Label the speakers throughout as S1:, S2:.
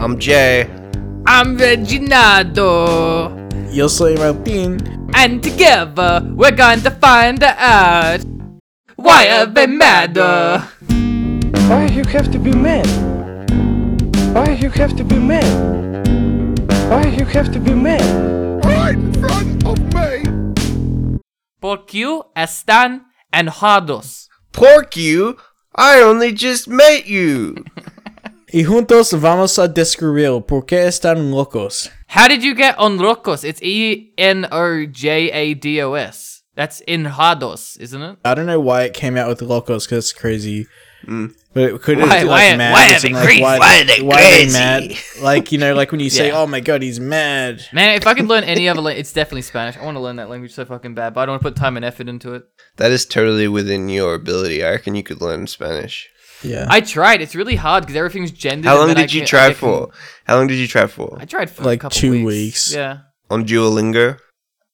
S1: I'm Jay.
S2: I'm Reginaldo.
S3: Yo soy Martin.
S2: And together we're going to find out why are they mad?
S4: Why you have to be mad? Why you have to be mad? Why you have to be mad?
S5: right in front of me.
S2: Porque están enojados.
S1: Pork you? I only just met you.
S3: Y juntos vamos a descubrir por qué están locos.
S2: How did you get on locos? It's E N O J A D O S. That's enojados, isn't it?
S3: I don't know why it came out with locos because it's crazy. Mm. But it could have
S2: Why-
S3: been
S2: why-
S3: like mad.
S2: why are they
S3: like,
S2: crazy?
S3: Why,
S1: Why are they
S3: why are they mad? Like you know, like when you say,
S2: Yeah.
S3: "Oh my god, he's mad."
S2: Man, if I could learn any other language, it's definitely Spanish. I want to learn that language so fucking bad, but I don't want to put time and effort into it.
S1: That is totally within your ability. I reckon you could learn Spanish.
S3: Yeah.
S2: I tried. It's really hard because everything's gendered.
S1: How long
S2: then I
S1: did you
S2: can-
S1: try
S2: can-
S1: for? How long did you try for?
S2: I tried for
S3: Like
S2: a couple
S3: two
S2: weeks.
S3: weeks.
S2: Yeah,
S1: On Duolingo?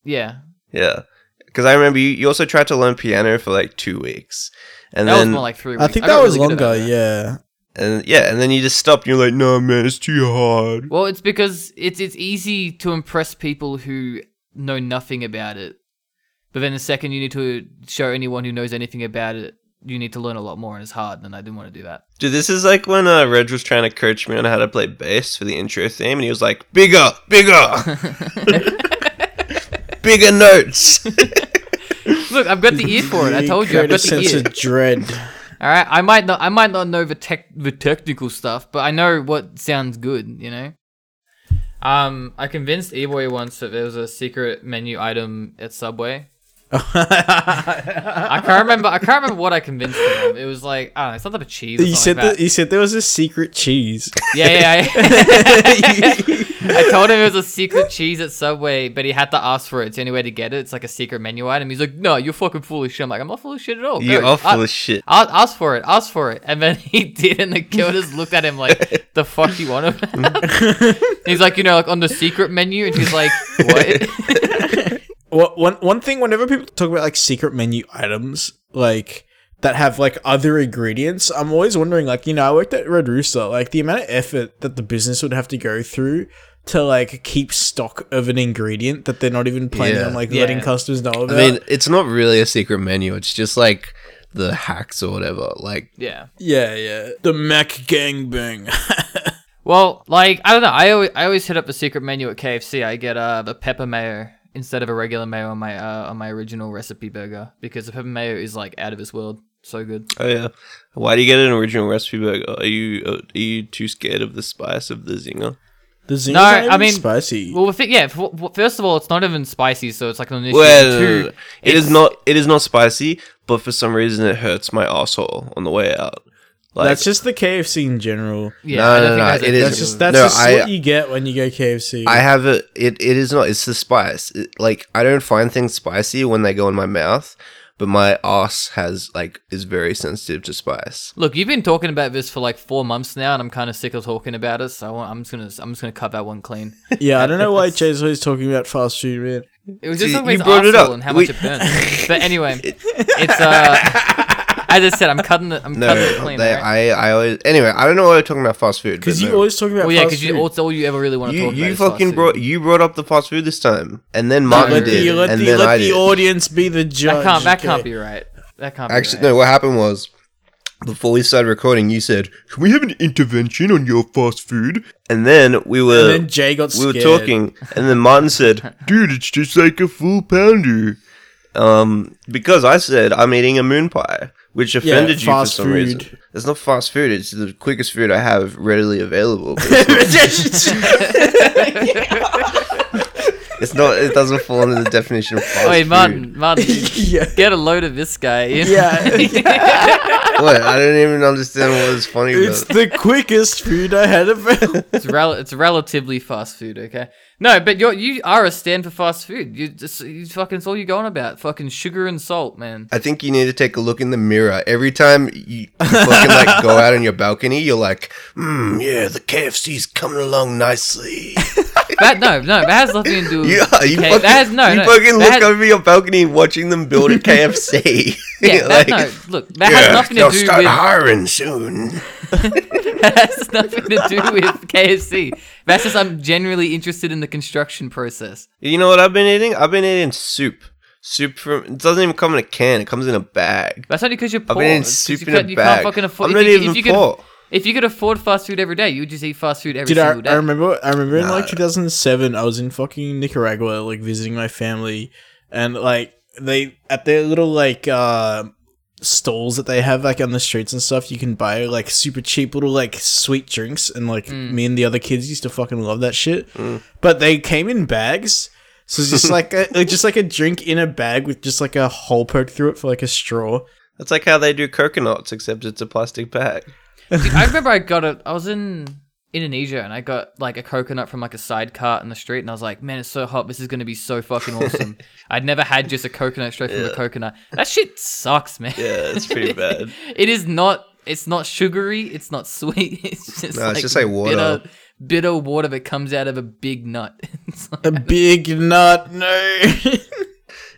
S2: yeah.
S1: Yeah. Because I remember you, you also tried to learn piano for like two weeks. And
S2: That was
S1: then,
S2: more like three. Weeks.
S3: I think
S2: got
S3: that was
S2: really
S3: longer.
S2: that.
S3: Yeah.
S1: and yeah, and then you just stopped. And you're like, no, man, it's too hard.
S2: Well, it's because it's it's easy to impress people who know nothing about it, but then the second you need to show anyone who knows anything about it, you need to learn a lot more, and it's hard. And I didn't want to do that.
S1: Dude, this is like when uh, Reg was trying to coach me on how to play bass for the intro theme, and he was like, bigger, bigger, bigger notes.
S2: Look, I've got the ear for it. I told you, I've
S3: Create a
S2: got the
S3: sense
S2: ear.
S3: of dread.
S2: All right, I might not, I might not know the tech, the technical stuff, but I know what sounds good. You know. Um, I convinced E-boy once that there was a secret menu item at Subway. I can't remember. I can't remember what I convinced him. It was like I don't know, it's not type of cheese.
S3: You said
S2: like
S3: that. You said there was a secret cheese.
S2: Yeah, yeah. yeah. I told him it was a secret cheese at Subway, but he had to ask for it. It's the only way to get it. It's like a secret menu item. He's like, "No, you're fucking full of shit." I'm like, "I'm not full of shit at all."
S1: You are full of shit.
S2: I'll ask for it. Ask for it. And then he did, and the girl just looked at him like, "The fuck you want him?" he's like, you know, like on the secret menu, and he's like, "What?"
S3: Well, one one thing whenever people talk about like secret menu items, like that have like other ingredients, I'm always wondering, like, you know, I worked at Red Rooster, like the amount of effort that the business would have to go through to like keep stock of an ingredient that they're not even planning
S1: Yeah.
S3: on like
S2: Yeah.
S3: letting customers know about.
S1: I mean, it's not really a secret menu. It's just like the hacks or whatever. Like,
S2: yeah.
S3: yeah, yeah. The Mac gangbang.
S2: Well, like I don't know. I always I always hit up the secret menu at KFC. I get uh the pepper mayo instead of a regular mayo on my uh on my original recipe burger because the pepper mayo is like out of this world. So good.
S1: oh yeah, why do you get an original recipe burger? Are you uh, are you too scared of the spice of the zinger?
S3: the zingers
S2: No,
S3: not
S2: I mean-
S3: spicy.
S2: Well, with it, yeah. f- f- First of all, it's not even spicy, so it's like an issue.
S1: Well,
S2: Two,
S1: it is
S2: it's-
S1: not. It is not spicy, but for some reason it hurts my asshole on the way out. Like,
S3: that's just the KFC in general.
S2: Yeah,
S1: No,
S2: I don't
S1: no,
S2: think
S1: no,
S2: that's
S1: it
S2: a-
S1: is-
S3: That's just that's
S1: No,
S3: just
S1: I-
S3: what you get when you go KFC.
S1: I have a. It, it is not. It's the spice. It- like I don't find things spicy when they go in my mouth, but my ass has like is very sensitive to spice.
S2: Look, you've been talking about this for like four months now, and I'm kind of sick of talking about it. So I want, I'm just gonna I'm just gonna cut that one clean.
S3: yeah, I don't know why Jay's always talking about fast food, man.
S2: It was just
S1: See,
S2: always
S1: you brought it
S2: arsehole
S1: up.
S2: and how
S1: We-
S2: much it burns. but anyway, it's uh, as just said, I'm cutting the. I'm
S1: No,
S2: cutting it clean.
S1: they,
S2: alright?
S1: I I always anyway. I don't know why we're talking about fast food
S3: Because you
S1: no.
S3: always talk about
S2: well, yeah, because you, that's all you ever really want to
S1: you,
S2: talk about.
S1: you
S2: is fast
S1: fucking
S2: food.
S1: brought you brought up the fast food this time, and then Martin
S3: let
S1: did,
S3: the, let
S1: and
S3: the,
S1: then
S3: let
S1: I
S3: the
S1: did.
S3: audience be the judge.
S2: That can't. That
S3: okay?
S2: can't be right. That can't.
S1: Actually,
S2: be right.
S1: no. What happened was before we started recording, you said, "Can we have an intervention on your fast food?" And then we were
S3: And then Jay got
S1: we
S3: scared.
S1: were talking, and then Martin said, "Dude, it's just like a full pounder." Um, because I said I'm eating a moon pie, which offended you for some reason. It's not fast food; it's the quickest food I have readily available. But it's, it's not. It doesn't fall under the definition of fast
S2: Wait,
S1: food.
S2: Martin, Martin, dude,
S3: yeah.
S2: get a load of this guy.
S3: Yeah,
S1: What? I don't even understand what was funny about.
S3: it's
S1: about.
S3: the quickest food I had available.
S2: It's rel- it's relatively fast food, okay? No, but you're you are a stand for fast food. You just you fucking it's all you're going about. Fucking sugar and salt, man.
S1: I think you need to take a look in the mirror every time you, you fucking like go out on your balcony. You're like, hmm, yeah, the KFC's coming along nicely.
S2: That no, no, that has nothing to do. with
S1: Yeah, you
S2: okay,
S1: fucking,
S2: that has no,
S1: you
S2: no,
S1: fucking look
S2: has-
S1: over your balcony watching them build a KFC.
S2: Yeah, that, no, look, that has nothing to do.
S1: they'll start
S2: with.
S1: hiring soon.
S2: that has nothing to do with KFC. That's just I'm genuinely interested in the construction process.
S1: You know what I've been eating? I've been eating soup. Soup from it doesn't even come in a can. It comes in a bag.
S2: That's only because you're
S1: I've
S2: poor.
S1: been eating soup in a bag.
S2: can't fucking afford.
S1: I'm not even
S2: if you could,
S1: poor.
S2: If you could afford fast food every day, you would just eat fast food every
S3: Dude, I,
S2: day.
S3: I remember. I remember in like 2007, I was in fucking Nicaragua, like visiting my family, and like they at their little like uh stalls that they have like on the streets and stuff, you can buy like super cheap little like sweet drinks, and like
S2: Mm.
S3: me and the other kids used to fucking love that shit. But they came in bags. So it's just like a, like just like a drink in a bag with just like a hole poked through it for like a straw.
S1: That's like how they do coconuts, except it's a plastic bag.
S2: Dude, I remember I got a. I was in Indonesia and I got like a coconut from like a side cart in the street, and I was like, "Man, it's so hot. This is gonna be so fucking awesome." I'd never had just a coconut straight from a coconut. That shit sucks, man.
S1: Yeah, it's pretty bad.
S2: it is not. It's not sugary. It's not sweet. It's just
S1: No,
S2: like
S1: it's just like water.
S2: Bitter, bitter water that comes out of a big nut. It's like-
S3: A big nut, no.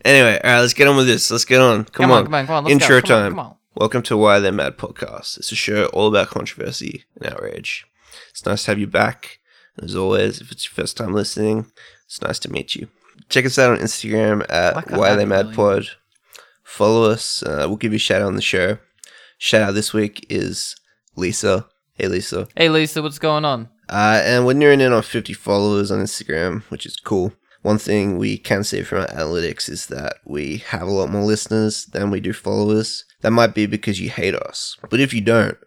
S1: Anyway, all right, let's get on with this. Let's get on. Come,
S2: Come
S1: on,
S2: on, come on, come on, let's
S1: Intro
S2: go. Come on,
S1: time.
S2: come on.
S1: Welcome to Why They're Mad podcast. It's a show all about controversy and outrage. It's nice to have you back. And as always, if it's your first time listening, it's nice to meet you. Check us out on Instagram at
S2: Why
S1: Why They Mad? Pod. Follow us. Uh, we'll give you a shout out on the show. Shout out this week is Lisa. Hey, Lisa.
S2: Hey Lisa, what's going on?
S1: Uh, and we're nearing in on 50 followers on Instagram, which is cool. One thing we can see from our analytics is that we have a lot more listeners than we do followers. That might be because you hate us. But if you don't,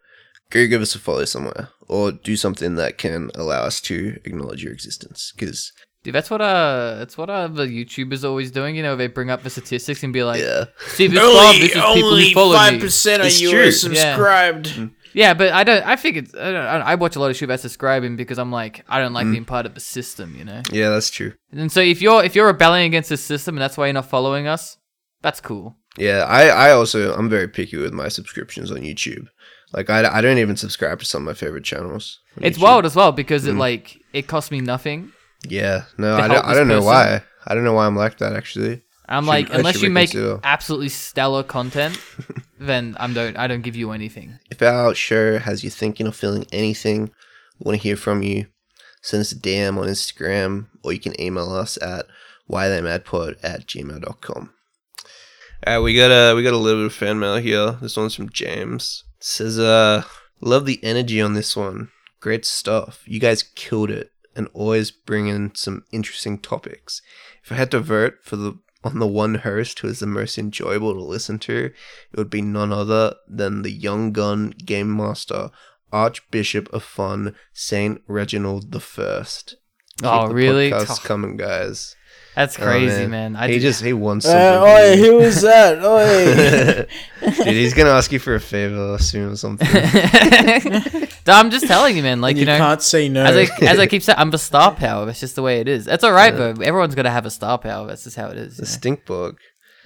S1: go give us a follow somewhere or do something that can allow us to acknowledge your existence. Because,
S2: Dude, that's what uh, that's what uh, the YouTubers always doing. You know, they bring up the statistics and be like,
S1: yeah.
S2: "See this club, this is people who follow me."
S3: of you
S1: true.
S3: are subscribed.
S2: Yeah, but I don't. I think it's. I, don't, I watch a lot of shit about subscribing because I'm like, I don't like
S1: Mm.
S2: being part of the system, you know.
S1: Yeah, that's true.
S2: And so if you're if you're rebelling against the system and that's why you're not following us, that's cool.
S1: Yeah, I, I also, I'm very picky with my subscriptions on YouTube. Like, I, I don't even subscribe to some of my favorite channels.
S2: It's
S1: YouTube.
S2: wild as well because
S1: Mm.
S2: it like it costs me nothing.
S1: Yeah, no, I don't, I don't know
S2: person.
S1: why. I don't know why I'm like that, actually.
S2: I'm
S1: Should-
S2: like, unless you make absolutely stellar content, then I'm don't I don't give you anything.
S1: If our show has you thinking or feeling anything, want to hear from you. Send us a DM on Instagram or you can email us at whytheymadpod at gmail.com. Alright, we got a we got a little bit of fan mail here. This one's from James. It says uh love the energy on this one. Great stuff. You guys killed it and always bring in some interesting topics. If I had to vote for the on the one host who is the most enjoyable to listen to, it would be none other than the young gun game master, Archbishop of Fun, Saint Reginald the First.
S2: Oh, really?
S1: Podcast coming, guys.
S2: That's
S1: Oh,
S2: crazy, man. I
S1: he
S2: did-
S1: just he wants something.
S3: Uh, oi, who was that? Oi.
S1: Dude, he's gonna ask you for a favor soon or something.
S2: I'm just telling you, man. Like
S3: you,
S2: you know,
S3: can't say no.
S2: as I as I keep saying, I'm the star power. That's just the way it is. That's all right, though. Everyone's gonna have a star power. That's just how it is.
S1: the
S2: know?
S1: stink bug.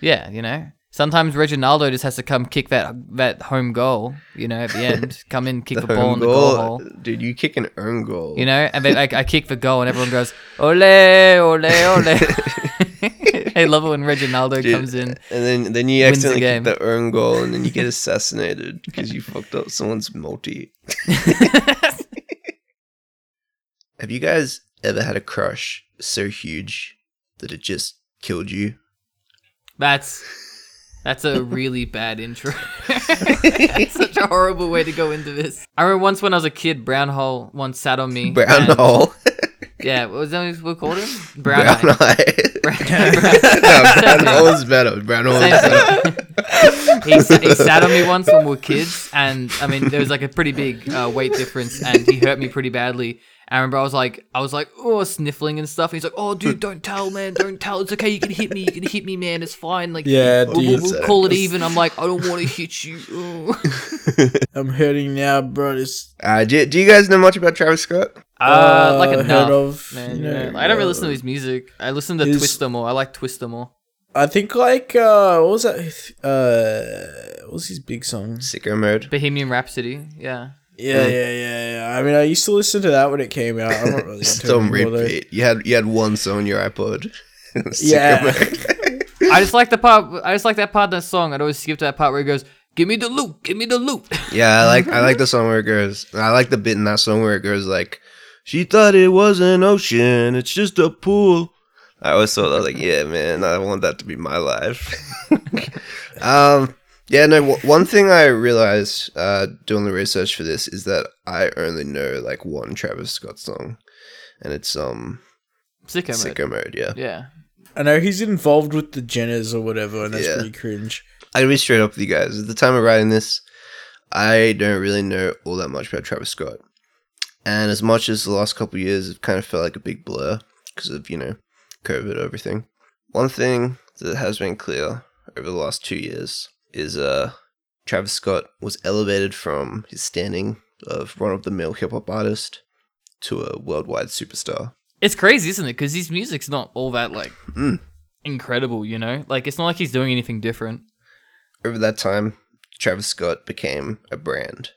S2: Yeah, you know. Sometimes Reginaldo just has to come kick that that home goal. You know, at the end, come in, kick
S1: The
S2: the, ball in the goal hole.
S1: dude. You kick an own goal.
S2: You know, and then I, I kick the goal, and everyone goes, "Ole, ole, ole." I love it when Reginaldo
S1: Dude,
S2: comes in.
S1: and then then you
S2: the
S1: accidentally
S2: game.
S1: kick the own goal, and then you get assassinated because you fucked up someone's multi. Have you guys ever had a crush so huge that it just killed you?
S2: That's that's a really bad intro. That's such a horrible way to go into this. I remember once when I was a kid, Brown Hole once sat on me.
S1: Brown
S2: and-
S1: hole.
S2: Yeah, what was that what we called him? Brown,
S1: Brown
S2: eye.
S1: eye.
S2: Brown-
S1: no, brown hole is better. Brown hole is better.
S2: he, he sat on me once when we were kids, and I mean there was like a pretty big uh, weight difference, and he hurt me pretty badly. I remember I was like, I was like, oh, sniffling and stuff. And he's like, oh, dude, don't tell, man, don't tell. It's okay, you can hit me, you can hit me, man. It's fine. Like,
S3: Yeah,
S2: we'll, we'll- we'll call it even. I'm like, I don't want to hit you. Ugh.
S3: I'm hurting now, bro. This
S1: Uh, do, do you guys know much about Travis Scott?
S2: Uh, like
S3: Uh,
S2: enough,
S3: heard of,
S2: man.
S3: you
S2: yeah. I don't really listen to his music. I listen to
S3: his-
S2: Twister more. I like Twister more.
S3: I think like uh what was that uh what was his big song?
S1: Sicko mode.
S2: Bohemian Rhapsody. Yeah.
S3: Yeah, yeah, yeah, yeah. I mean I used to listen to that when it came out. I'm not really into
S1: Still
S3: it
S1: on
S3: though.
S1: repeat. You had you had one song on your iPod.
S3: Yeah.
S2: I just like the part. I just like that part of the song. I'd always skip to that part where he goes, Give me the loot. Give me the loot.
S1: Yeah, I like I like the song where it goes. I like the bit in that song where it goes like, "She thought it was an ocean, it's just a pool." I always thought I was like, "Yeah, man, I want that to be my life." um, yeah, no. W- one thing I realized uh, doing the research for this is that I only know like one Travis Scott song, and it's um
S2: Sicko mode.
S1: Sicko Mode. Yeah,
S2: Yeah.
S3: I know he's involved with the Jenners or whatever, and that's
S1: Yeah.
S3: pretty cringe.
S1: I'll be straight up with you guys. At the time of writing this, I don't really know all that much about Travis Scott. And as much as the last couple of years have kind of felt like a big blur because of, you know, COVID, everything. One thing that has been clear over the last two years is uh, Travis Scott was elevated from his standing of run of the mill hip hop artist to a worldwide superstar.
S2: It's crazy, isn't it? Because his music's not all that like
S1: Mm.
S2: incredible, you know. Like it's not like he's doing anything different.
S1: over that time, Travis Scott became a brand.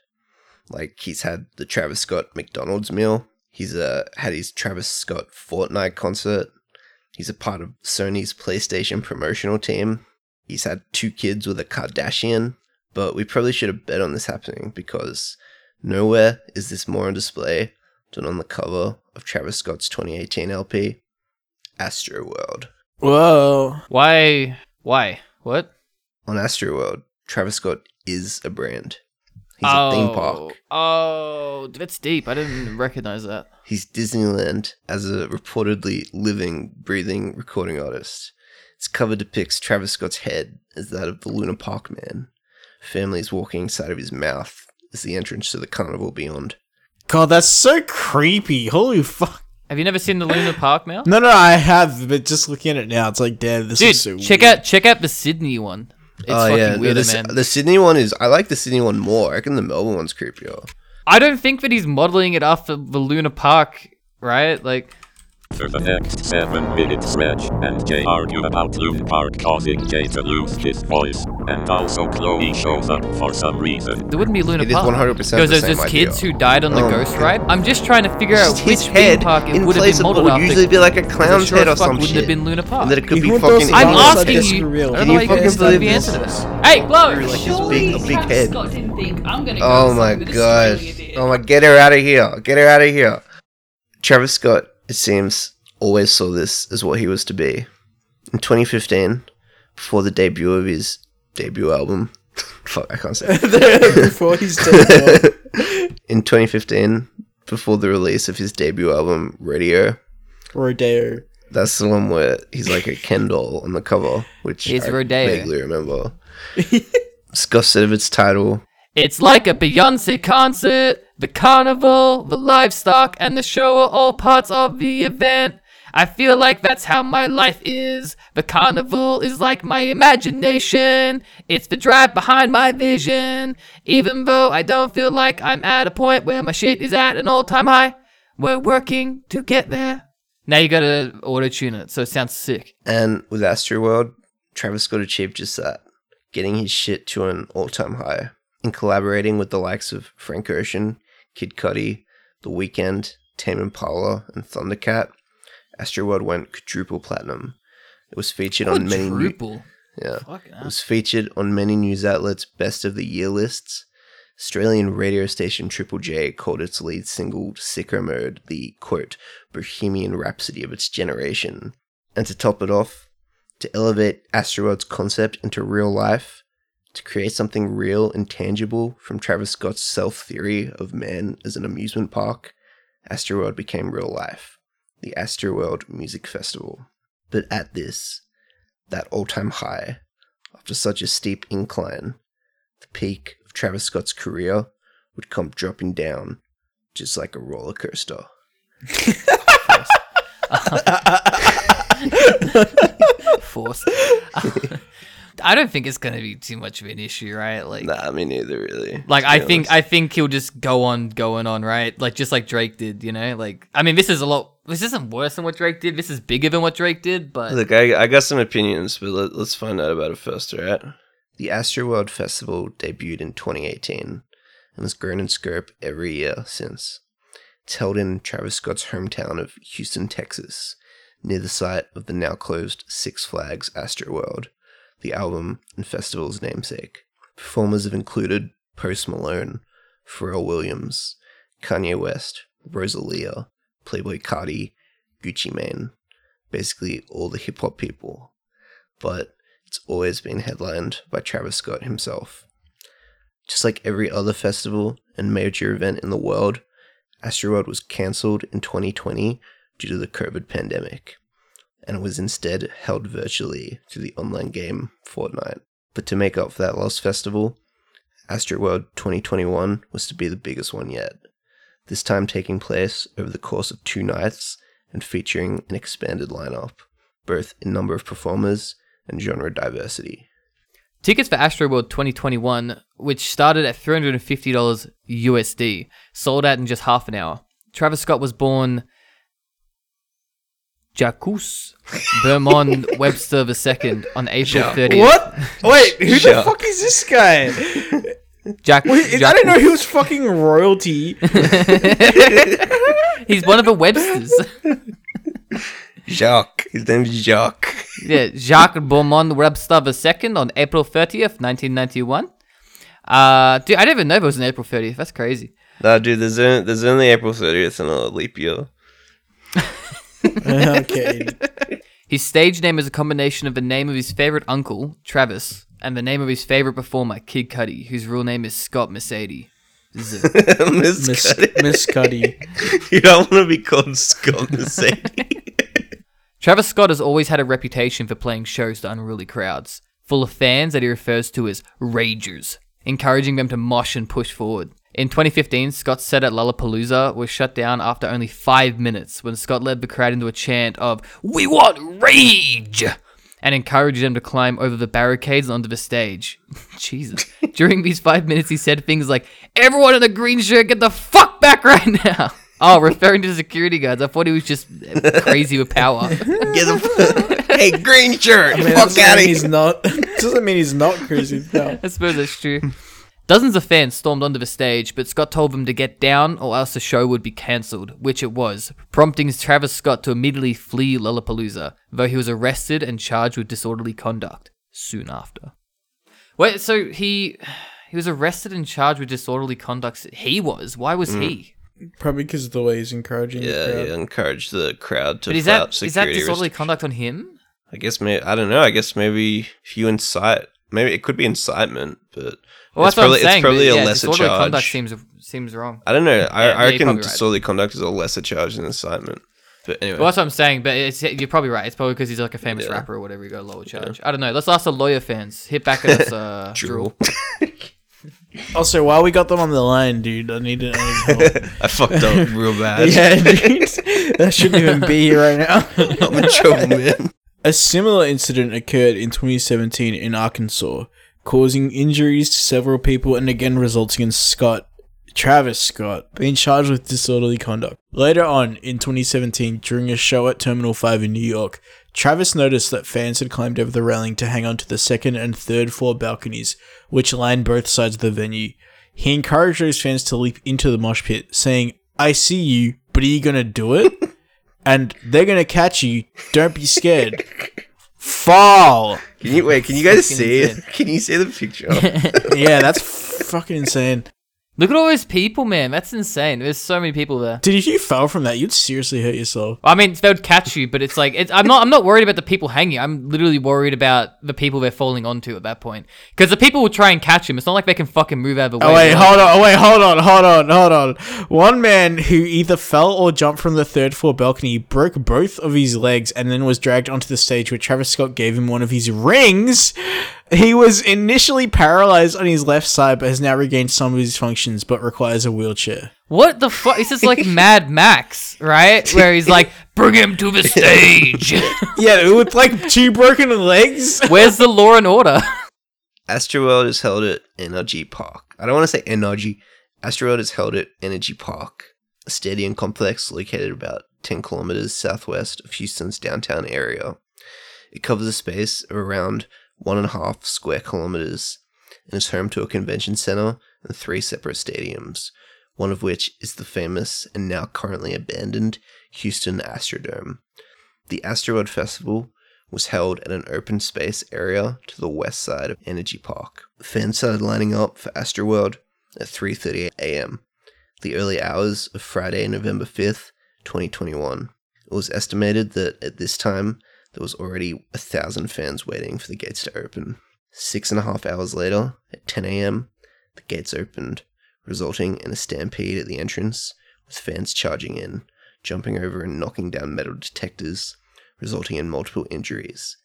S1: Like he's had the Travis Scott McDonald's meal. He's uh, had his Travis Scott Fortnite concert. He's a part of Sony's PlayStation promotional team. He's had two kids with a Kardashian. But we probably should have bet on this happening because nowhere is this more on display than on the cover of Travis Scott's 2018 LP, Astroworld.
S3: Whoa.
S2: Why? Why? What?
S1: On Astroworld, Travis Scott is a brand. He's a theme oh. park.
S2: Oh, that's deep. I didn't recognize that.
S1: He's Disneyland as a reportedly living, breathing recording artist. Its cover depicts Travis Scott's head as that of the Luna Park man. Families walking inside of his mouth is the entrance to the carnival beyond.
S3: God, that's so creepy. Holy fuck.
S2: Have you never seen the Luna Park Mail?
S3: No, no, I have, but just looking at it now, it's like, damn, this
S2: Dude,
S3: is so
S2: check
S3: weird.
S2: out check out the Sydney one. It's
S1: oh
S2: fucking
S1: yeah, no,
S2: weird,
S1: the,
S2: man.
S1: the Sydney one is. I like the Sydney one more. I reckon the Melbourne one's creepier.
S2: I don't think that he's modeling it after the Luna Park, right? Like,
S6: For the next seven minutes, Reg and Jay argue about Loon Park causing Jay to lose his voice, and also Chloe shows up for some reason.
S2: there wouldn't be Luna
S1: It is
S2: Park.
S1: 100%
S2: because
S1: the
S2: there's
S1: same
S2: just
S1: idea.
S2: kids who died on the
S1: Oh,
S2: ghost
S1: God.
S2: ride. I'm just trying to figure out
S1: Just
S2: which
S1: his
S2: theme
S1: head
S2: park it
S1: in
S2: would have
S1: place
S2: been
S1: of what
S2: modeled
S1: would
S2: after.
S1: usually be like a
S2: 'cause it
S1: clown's
S2: sure
S1: head
S2: as
S1: or
S2: fuck
S1: some
S2: wouldn't
S1: shit.
S2: have been Luna Park.
S1: And then it could
S3: You
S1: be
S3: want
S1: fucking.
S2: I'm
S3: Yes,
S1: Elvis.
S2: asking
S3: that's
S2: you.
S3: real.
S2: I
S1: Can
S2: don't know
S1: you
S2: why you
S1: fucking
S2: can't give
S1: believe
S2: the answer to
S1: this?
S2: this. Hey, Chloe.
S1: Like his
S7: Surely
S1: big, a big
S7: Travis
S1: head.
S7: Scott didn't think I'm gonna go
S1: Oh my
S7: some
S1: gosh. Oh my, get her out of here. Get her out of here. Travis Scott, it seems, always saw this as what he was to be. In 2015, before the debut of his debut album, fuck, I can't say.
S3: Before he's taken
S1: In 2015, before the release of his debut album, Radio,
S3: Rodeo.
S1: that's the one where he's like a Ken doll on the cover, which
S2: He's
S1: I
S2: Rodeo.
S1: vaguely remember. Scott said of its title,
S2: It's like a Beyonce concert. The carnival, the livestock, and the show are all parts of the event. I feel like that's how my life is. The carnival is like my imagination. It's the drive behind my vision. Even though I don't feel like I'm at a point where my shit is at an all time high, we're working to get there. Now you gotta auto tune it so it sounds sick.
S1: And with Astroworld, Travis Scott achieved just that, getting his shit to an all-time high. In collaborating with the likes of Frank Ocean, Kid Cudi, The Weeknd, Tame Impala, and Thundercat, Astroworld went quadruple platinum. It was featured on many new, yeah,
S2: Fucking
S1: it was featured on many news outlets' best of the year lists. Australian radio station Triple J called its lead single Sicko Mode the quote Bohemian Rhapsody of its generation. And to top it off, to elevate Astroworld's concept into real life, to create something real and tangible from Travis Scott's self theory of man as an amusement park, Astroworld became real life, the Astroworld Music Festival. But at this, that all time high, after such a steep incline, the peak of Travis Scott's career would come dropping down just like a roller coaster.
S2: Forced. I don't think it's gonna be too much of an issue, right? Like,
S1: Nah, me neither, really.
S2: like I
S1: be
S2: think
S1: honest.
S2: I think he'll just go on going on, right? Like just like Drake did, you know. Like I mean, this is a lot. This isn't worse than what Drake did. This is bigger than what Drake did, but
S1: Look, I, I got some opinions, but let, let's find out about it first, alright? The Astroworld Festival debuted in 2018 and has grown in scope every year since. It's held in Travis Scott's hometown of Houston, Texas, near the site of the now closed Six Flags Astroworld, the album and festival's namesake. Performers have included Post Malone, Pharrell Williams, Kanye West, Rosalia, Playboi Carti, Gucci Mane, basically all the hip hop people. But it's always been headlined by Travis Scott himself. Just like every other festival and major event in the world, Astroworld was cancelled in 2020 due to the COVID pandemic, and was instead held virtually through the online game Fortnite. But to make up for that lost festival, Astroworld 2021 was to be the biggest one yet, this time taking place over the course of two nights and featuring an expanded lineup, both in number of performers and genre diversity.
S2: Tickets for Astroworld 2021, which started at $350 USD, sold out in just half an hour. Travis Scott was born Jacques Bermon Webster II on April 30th.
S3: What? Wait, who the fuck is this guy?
S2: Jack,
S3: Wait, I
S2: Jack-
S3: didn't know he was fucking royalty.
S2: He's one of the Websters.
S1: Jacques. His name's Jacques.
S2: yeah, Jacques Beaumont Webster II on April 30th, 1991. Uh, dude, I didn't even know it was on April 30th. That's crazy.
S1: Nah, dude, there's only, there's only April 30th in a leap year.
S3: okay.
S2: His stage name is a combination of the name of his favorite uncle, Travis, and the name of his favorite performer, Kid Cudi, whose real name is Scott Mescudi.
S1: Miss
S3: Miss
S1: Cuddy.
S3: Miss Cuddy.
S1: You don't want to be called Scott Mescudi.
S2: Travis Scott has always had a reputation for playing shows to unruly crowds, full of fans that he refers to as ragers, encouraging them to mosh and push forward. In 2015, Scott's set at Lollapalooza was shut down after only five minutes when Scott led the crowd into a chant of "We want rage!" and encouraged them to climb over the barricades and onto the stage. Jesus. During these five minutes, he said things like, Everyone in the green shirt, get the fuck back right now! Oh, referring to security guards. I thought he was just crazy with power.
S1: Get the hey, green shirt,
S3: I mean,
S1: fuck
S3: doesn't
S1: out of
S3: mean
S1: here.
S3: he's not. Doesn't mean he's not crazy. No.
S2: I suppose that's true. Dozens of fans stormed onto the stage, but Scott told them to get down or else the show would be cancelled, which it was, prompting Travis Scott to immediately flee Lollapalooza, though he was arrested and charged with disorderly conduct soon after. Wait, so he he was arrested and charged with disorderly conduct. He was. Why was mm. he?
S3: Probably because of the way he's encouraging the
S1: Yeah,
S3: crowd.
S1: yeah, encourage the crowd to
S2: But is that is that disorderly
S1: restric-
S2: conduct on him?
S1: I guess maybe I don't know. I guess maybe if you incite, maybe it could be incitement, but
S2: Well,
S1: it's
S2: that's what
S1: probably
S2: I'm saying.
S1: it's probably
S2: but
S1: a
S2: yeah,
S1: lesser
S2: disorderly
S1: charge.
S2: conduct seems seems wrong.
S1: I don't know. I,
S2: Yeah,
S1: I
S2: you're
S1: reckon
S2: probably right.
S1: disorderly conduct is a lesser charge than incitement. But anyway,
S2: Well, that's what I'm saying, but it's, you're probably right. It's probably because he's like a famous
S1: Yeah.
S2: rapper or whatever. You got a lower charge. I don't know. Let's ask the lawyer fans. Hit back at us, uh, Drew.
S3: Also, while we got them on the line, dude, I need to. I need help.
S1: I fucked up real bad.
S3: yeah, dude. That shouldn't even be here right now.
S1: I'm in trouble, man.
S3: A similar incident occurred in 2017 in Arkansas, causing injuries to several people and again resulting in Scott, Travis Scott, being charged with disorderly conduct. Later on in 2017, during a show at Terminal 5 in New York, Travis noticed that fans had climbed over the railing to hang onto the second and third floor balconies, which lined both sides of the venue. He encouraged those fans to leap into the mosh pit, saying, I see you, but are you gonna do it? and they're gonna catch you. Don't be scared. Fall.
S1: Can you wait? Can you guys see it? Can you see the picture?
S3: Yeah, that's fucking insane.
S2: Look at all those people, man. That's insane. There's so many people there.
S3: Dude, if you fell from that, you'd seriously hurt yourself.
S2: I mean, they would catch you, but it's like it's, I'm not. I'm not worried about the people hanging. I'm literally worried about the people they're falling onto at that point. Because the people will try and catch him. It's not like they can fucking move out of the oh, way.
S3: Oh wait, hold on. Oh wait, hold on, hold on, hold on. One man who either fell or jumped from the third floor balcony broke both of his legs and then was dragged onto the stage where Travis Scott gave him one of his rings. He was initially paralyzed on his left side, but has now regained some of his functions, but requires a wheelchair.
S2: What the fuck? This is like Mad Max, right? Where he's like, bring him to the stage.
S3: Yeah, with like two broken legs.
S2: Where's the law and order?
S1: Astroworld is held at NRG Park. I don't want to say Energy. Astroworld is held at NRG Park, a stadium complex located about 10 kilometers southwest of Houston's downtown area. It covers a space of around one and a half square kilometers and is home to a convention center and three separate stadiums, one of which is the famous and now currently abandoned Houston Astrodome. The Astroworld Festival was held at an open space area to the west side of NRG Park. Fans started lining up for Astroworld at 3:30 a.m. The early hours of Friday, November 5th, 2021. It was estimated that at this time there was already a thousand fans waiting for the gates to open. Six and a half hours later, at 10 a.m., the gates opened, resulting in a stampede at the entrance, with fans charging in, jumping over and knocking down metal detectors, resulting in multiple injuries.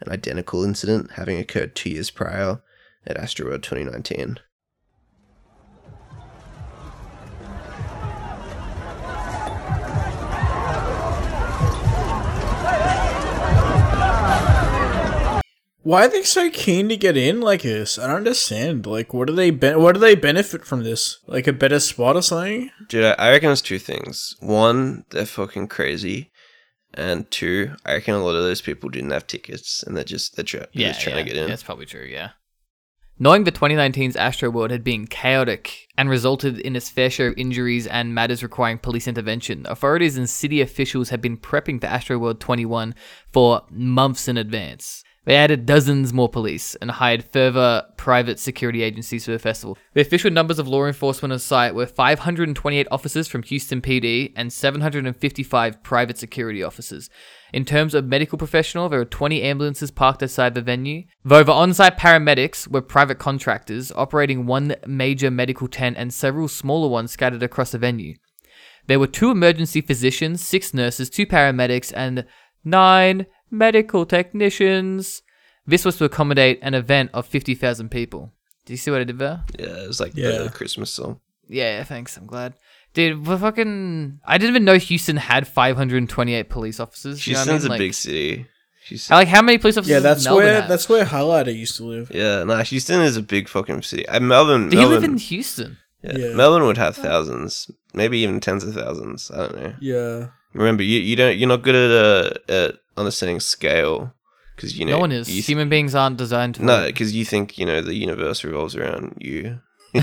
S1: An identical incident having occurred two years prior at Astroworld 2019.
S3: Why are they so keen to get in like this? I don't understand. Like, what do they ben- what do they benefit from this? Like a better spot or something?
S1: Dude, I- I reckon it's two things. One, they're fucking crazy. And two, I reckon a lot of those people didn't have tickets and they're just they're, tra- they're just trying
S2: yeah,
S1: to get in.
S2: That's probably true. Yeah. Knowing that 2019's Astroworld had been chaotic and resulted in its fair share of injuries and matters requiring police intervention, authorities and city officials had been prepping for Astroworld 21 for months in advance. They added dozens more police and hired further private security agencies for the festival. The official numbers of law enforcement on site were 528 officers from Houston PD and 755 private security officers. In terms of medical professional, there were 20 ambulances parked outside the venue. Though the on-site paramedics were private contractors operating one major medical tent and several smaller ones scattered across the venue. There were two emergency physicians, six nurses, two paramedics, and nine medical technicians. This was to accommodate an event of 50,000 people. Do you see what I did there?
S1: Yeah, it was like
S3: Yeah.
S1: the Christmas song.
S2: Yeah, thanks. I'm glad. Dude, we fucking. I didn't even know Houston had 528 police officers. you know what I
S1: Houston's
S2: mean?
S1: a
S2: Like,
S1: big city. Houston,
S2: Like, how many police officers
S3: Yeah, that's where
S2: have?
S3: that's where Highlighter used to live.
S1: yeah, no, Houston is a big fucking city. Uh, Melbourne,
S2: Do you live in Houston?
S1: yeah,
S3: Yeah.
S1: Melbourne would have thousands, maybe even tens of thousands. I don't know.
S3: Yeah.
S1: Remember, you, you don't you're not good at uh, at understanding scale because you know
S2: no one is.
S1: You
S2: Human beings aren't designed to.
S1: no, because you think you know the universe revolves around you.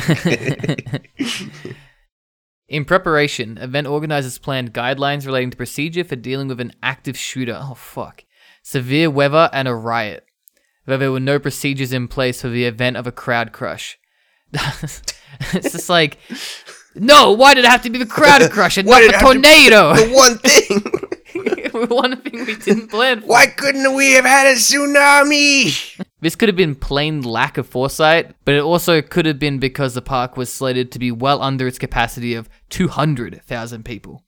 S2: In preparation, event organizers planned guidelines relating to procedure for dealing with an active shooter. Oh, fuck. Severe weather and a riot. Though there were no procedures in place for the event of a crowd crush. it's just like, no, why did it have to be the crowd crush and not the
S1: have to
S2: tornado?
S1: the one thing.
S2: One thing we didn't plan for.
S1: Why couldn't we have had a tsunami?
S2: This could have been plain lack of foresight, but it also could have been because the park was slated to be well under its capacity of 200,000 people.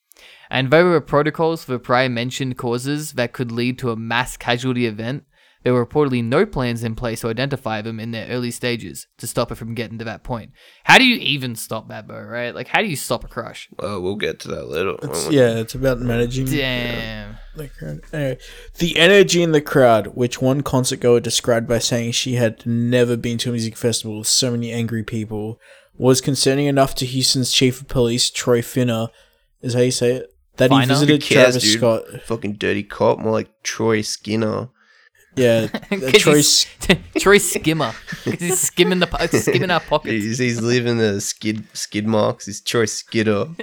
S2: And there were protocols for prior mentioned causes that could lead to a mass casualty event, there were reportedly no plans in place to identify them in their early stages to stop it from getting to that point. How do you even stop that, bro, right? Like, how do you stop a crush?
S1: Well, we'll get to that later.
S3: It's, yeah, it's about managing
S2: Damn.
S3: the crowd. Anyway, the energy in the crowd, which one concert goer described by saying she had never been to a music festival with so many angry people, was concerning enough to Houston's chief of police, Troy Finner, is how you say it, that he
S2: Finner?
S3: visited
S1: cares,
S3: Travis
S1: dude?
S3: Scott.
S1: Fucking dirty cop, more like Troy Skinner.
S3: Yeah,
S2: 'Cause
S3: Troy.
S2: he's- Troy Skimmer. 'Cause he's skimming the po- skimming our pockets.
S1: He's, he's leaving the skid skid marks. He's Troy Skidder.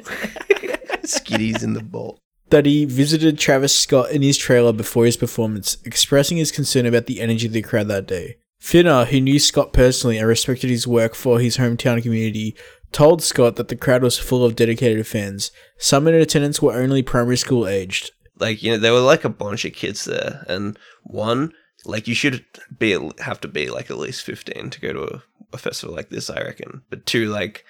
S1: Skiddies in the bolt.
S3: that he visited Travis Scott in his trailer before his performance, expressing his concern about the energy of the crowd that day. Finner, who knew Scott personally and respected his work for his hometown community, told Scott that the crowd was full of dedicated fans. Some in attendance were only primary school aged.
S1: Like you know, there were like a bunch of kids there, and one like you should be have to be like at least fifteen to go to a, a festival like this, I reckon. But two, like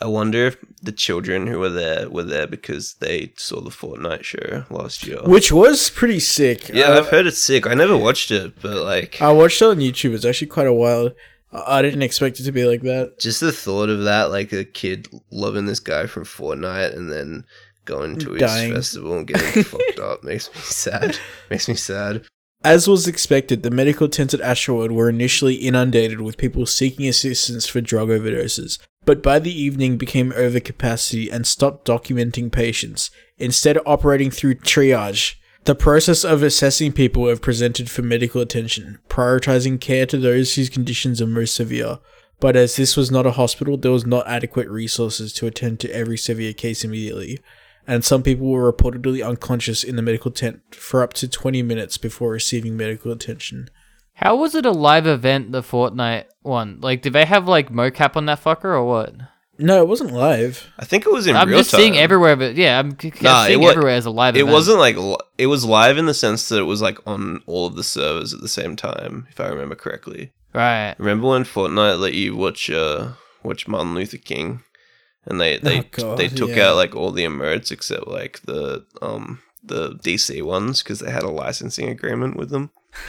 S1: I wonder if the children who were there were there because they saw the Fortnite show last year.
S3: Which was pretty sick.
S1: yeah,
S3: Uh,
S1: I've heard it's sick. I never watched it, but like
S3: I watched it on YouTube. It's actually quite a while. I I didn't expect it to be like that.
S1: just the thought of that, like a kid loving this guy from Fortnite and then going to his
S3: Dying.
S1: festival and getting fucked up makes me sad. Makes me sad.
S3: As was expected, the medical tents at Astroworld were initially inundated with people seeking assistance for drug overdoses, but by the evening became overcapacity and stopped documenting patients, instead operating through triage, the process of assessing people who have presented for medical attention, prioritizing care to those whose conditions are most severe. But as this was not a hospital, there was not adequate resources to attend to every severe case immediately. And some people were reportedly unconscious in the medical tent for up to 20 minutes before receiving medical attention.
S2: How was it a live event, the Fortnite one? Like, did they have like mocap on that fucker or what?
S3: No, it wasn't live.
S1: I think it was in
S2: I'm
S1: real
S2: just
S1: time.
S2: seeing everywhere, but yeah, I'm, c-
S1: Nah,
S2: seeing
S1: it wa-
S2: everywhere as a live
S1: It
S2: event.
S1: wasn't like li- it was live in the sense that it was like on all of the servers at the same time, if I remember correctly.
S2: right.
S1: Remember when Fortnite let you watch uh watch Martin Luther King, and they they
S3: Oh, God,
S1: they took
S3: yeah.
S1: out like all the emotes except like the um the DC ones because they had a licensing agreement with them.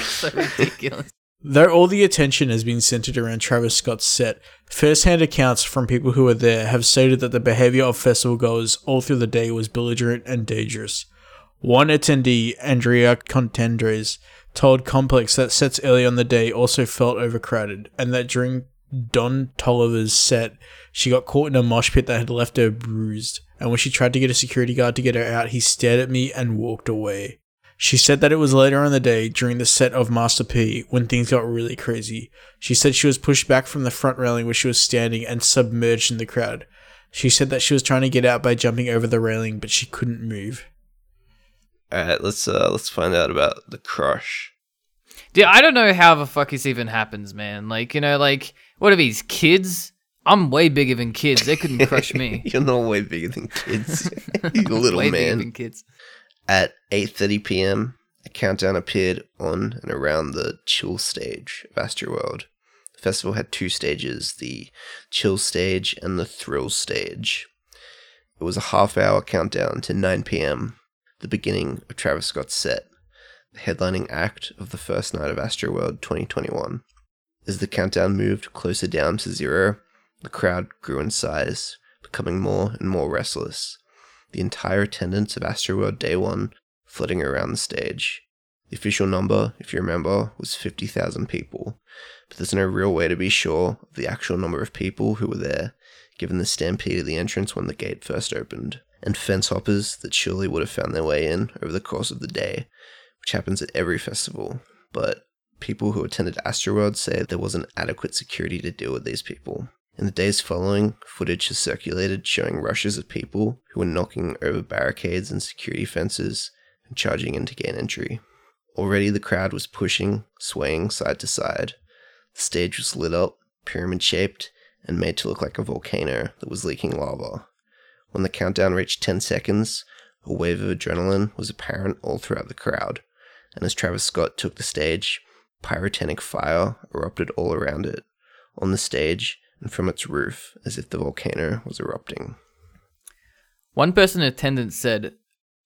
S2: so ridiculous.
S3: Though all the attention has been centered around Travis Scott's set, first-hand accounts from people who were there have stated that the behavior of festival goers all through the day was belligerent and dangerous. One attendee, Andrea Contendres, told Complex that sets early on the day also felt overcrowded, and that during Don Toliver's set, she got caught in a mosh pit that had left her bruised, and when she tried to get a security guard to get her out, he stared at me and walked away. She said that it was later in the day during the set of Master P when things got really crazy. She said she was pushed back from the front railing where she was standing and submerged in the crowd. She said that she was trying to get out by jumping over the railing, but she couldn't move.
S1: All right, let's uh let's find out about the crush.
S2: Dude, I don't know how the fuck this even happens, man. Like, you know, like, what are these kids? I'm way bigger than kids. They couldn't crush me.
S1: You're not way bigger than kids. you little
S2: way bigger
S1: man.
S2: than kids.
S1: At 8:30 p.m., a countdown appeared on and around the chill stage of Astroworld. The festival had two stages, the chill stage and the thrill stage. It was a half-hour countdown to 9 p.m., the beginning of Travis Scott's set, the headlining act of the first night of Astroworld 2021. As the countdown moved closer down to zero, the crowd grew in size, becoming more and more restless. The entire attendance of Astroworld Day 1 flitting around the stage. The official number, if you remember, was 50,000 people, but there's no real way to be sure of the actual number of people who were there, given the stampede at the entrance when the gate first opened, and fence hoppers that surely would have found their way in over the course of the day, which happens at every festival, but people who attended Astroworld say there wasn't adequate security to deal with these people. In the days following, footage has circulated showing rushes of people who were knocking over barricades and security fences and charging in to gain entry. Already the crowd was pushing, swaying side to side. The stage was lit up, pyramid shaped, and made to look like a volcano that was leaking lava. When the countdown reached 10 seconds, a wave of adrenaline was apparent all throughout the crowd, and as Travis Scott took the stage, pyrotechnic fire erupted all around it. On the stage, and from its roof as if the volcano was erupting.
S2: One person in attendance said,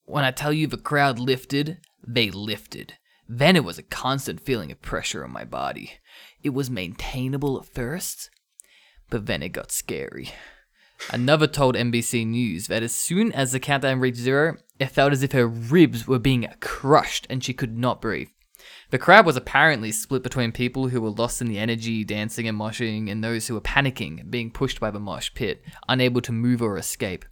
S2: When I tell you the crowd lifted, they lifted. Then it was a constant feeling of pressure on my body. It was maintainable at first, but then it got scary. Another told NBC News that as soon as the countdown reached zero, it felt as if her ribs were being crushed and she could not breathe. The crowd was apparently split between people who were lost in the energy, dancing and moshing, and those who were panicking, being pushed by the mosh pit, unable to move or escape.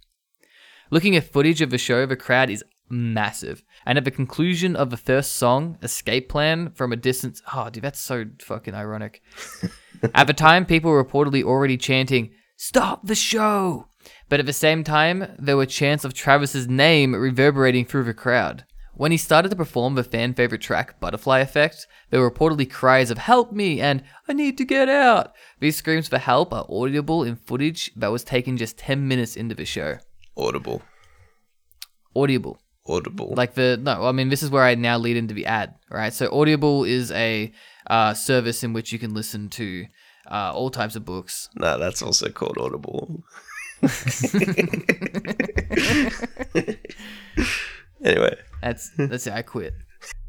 S2: Looking at footage of the show, the crowd is massive. And at the conclusion of the first song, Escape Plan, from a distance, oh, dude, that's so fucking ironic. at the time, people were reportedly already chanting, Stop the show! But at the same time, there were chants of Travis's name reverberating through the crowd. When he started to perform the fan favorite track Butterfly Effect, there were reportedly cries of Help me and I need to get out. These screams for help are audible in footage that was taken just 10 minutes into the show.
S1: Audible.
S2: Audible.
S1: Audible.
S2: Like the, no, I mean, this is where I now lead into the ad, right? So Audible is a uh, service in which you can listen to uh, all types of books.
S1: nah, that's also called Audible. anyway,
S2: That's, that's it, I quit.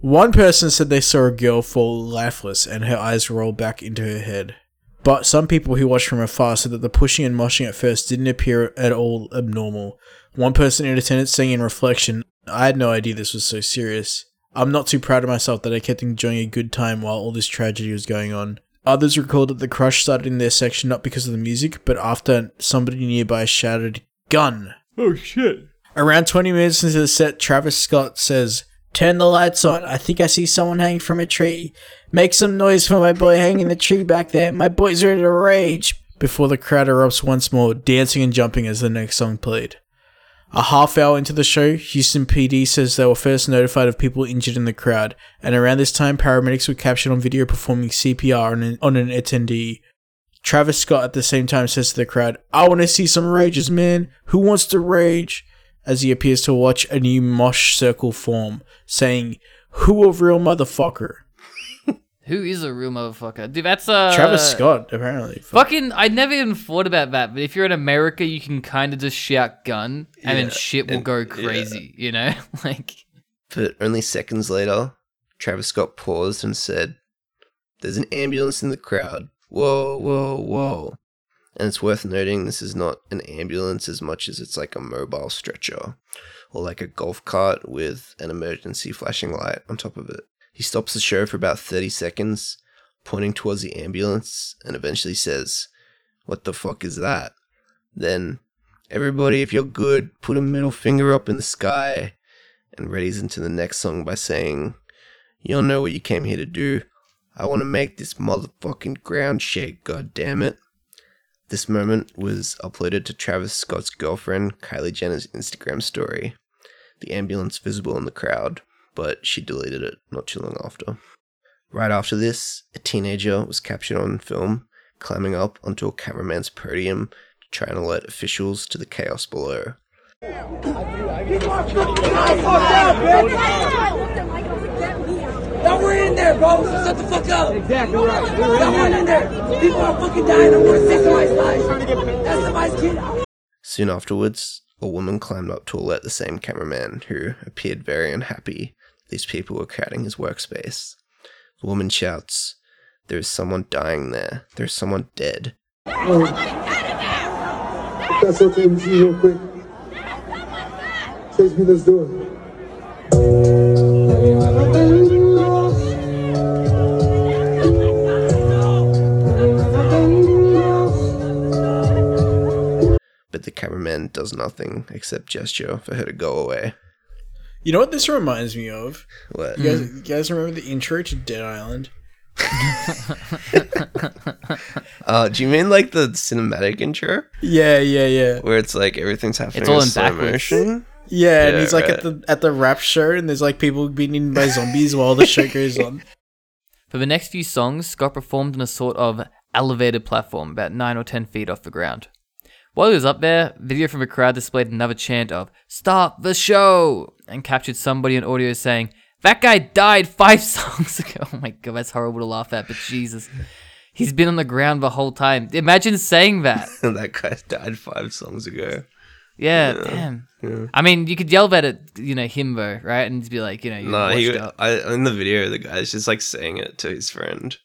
S3: One person said they saw a girl fall lifeless and her eyes roll back into her head. But some people who watched from afar said that the pushing and moshing at first didn't appear at all abnormal. One person in attendance saying in reflection, I had no idea this was so serious. I'm not too proud of myself that I kept enjoying a good time while all this tragedy was going on. Others recalled that the crush started in their section not because of the music, but after somebody nearby shouted, Gun!
S4: Oh shit.
S3: Around 20 minutes into the set, Travis Scott says, Turn the lights on. I think I see someone hanging from a tree. Make some noise for my boy hanging the tree back there. My boy's ready to rage. before the crowd erupts once more, dancing and jumping as the next song played. A half hour into the show, Houston PD says they were first notified of people injured in the crowd, and around this time, paramedics were captured on video performing CPR on an, on an attendee. Travis Scott at the same time says to the crowd, I want to see some rages, man. Who wants to rage? As he appears to watch a new mosh circle form, saying, Who a real motherfucker?
S2: Who is a real motherfucker? Dude, that's uh
S3: Travis Scott, apparently.
S2: Fucking, I never even thought about that. But if you're in America, you can kind of just shout gun, and then shit will
S1: and-
S2: go
S1: yeah.
S2: crazy. You know, like
S1: But only seconds later, Travis Scott paused and said, There's an ambulance in the crowd. Whoa, whoa, whoa. And it's worth noting this is not an ambulance as much as it's like a mobile stretcher or like a golf cart with an emergency flashing light on top of it. He stops the show for about 30 seconds, pointing towards the ambulance, and eventually says, What the fuck is that? Then, everybody, if you're good, put a middle finger up in the sky and readies into the next song by saying, You'll know what you came here to do. I want to make this motherfucking ground shake, god damn it. This moment was uploaded to Travis Scott's girlfriend, Kylie Jenner's Instagram story. The ambulance visible in the crowd, but she deleted it not too long after. Right after this, a teenager was captured on film climbing up onto a cameraman's podium to try and alert officials to the chaos below.
S7: Y'all weren't in there, bro. Shut the fuck up. Exactly right. Y'all weren't in there. People are fucking dying. I want to save somebody's life. That's somebody's kid.
S1: Soon afterwards, a woman climbed up to alert the same cameraman, who appeared very unhappy these people were crowding his workspace. The woman shouts, There is someone dying there. There is someone dead.
S8: That's okay with you real quick. Chase me this door.
S1: But the cameraman does nothing except gesture for her to go away.
S3: You know what this reminds me of?
S1: What?
S3: You guys, you guys remember the intro to Dead Island?
S1: Uh, do you mean like the cinematic intro?
S3: Yeah, yeah, yeah.
S1: Where it's like everything's happening it's
S2: all
S1: in
S2: in
S1: slow motion?
S3: Yeah, and
S1: Yeah,
S3: he's like
S1: right.
S3: at the at the rap show, and there's like people being eaten by zombies while the show goes on.
S2: For the next few songs, Scott performed on a sort of elevated platform about 9 or 10 feet off the ground. While he was up there, video from a crowd displayed another chant of, Stop the show! and captured somebody on audio saying, That guy died five songs ago. Oh my god, that's horrible to laugh at, but Jesus. He's been on the ground the whole time. Imagine saying that.
S1: that guy died five songs ago.
S2: Yeah, damn. I mean, you could yell that at, you know, him though, right? And just be like, you know, you're
S1: No, he. I, in the video, the guy's just like saying it to his friend.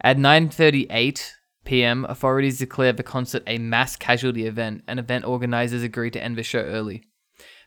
S2: At 9:38 p.m., authorities declared the concert a mass casualty event, and event organizers agreed to end the show early.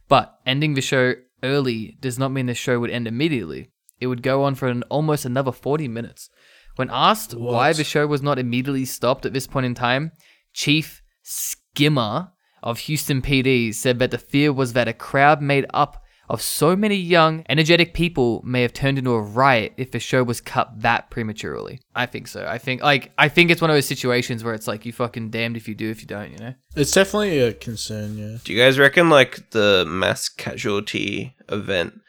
S2: But ending the show early does not mean the show would end immediately. It would go on for an, almost another 40 minutes. When asked why the show was not immediately stopped at this point in time, Chief Skimmer of Houston PD said that the fear was that a crowd made up of so many young, energetic people may have turned into a riot if the show was cut that prematurely. I think so. I think like I think it's one of those situations where it's like you fucking damned if you do if you don't, you know.
S3: It's definitely a concern, yeah.
S1: Do you guys reckon like the mass casualty event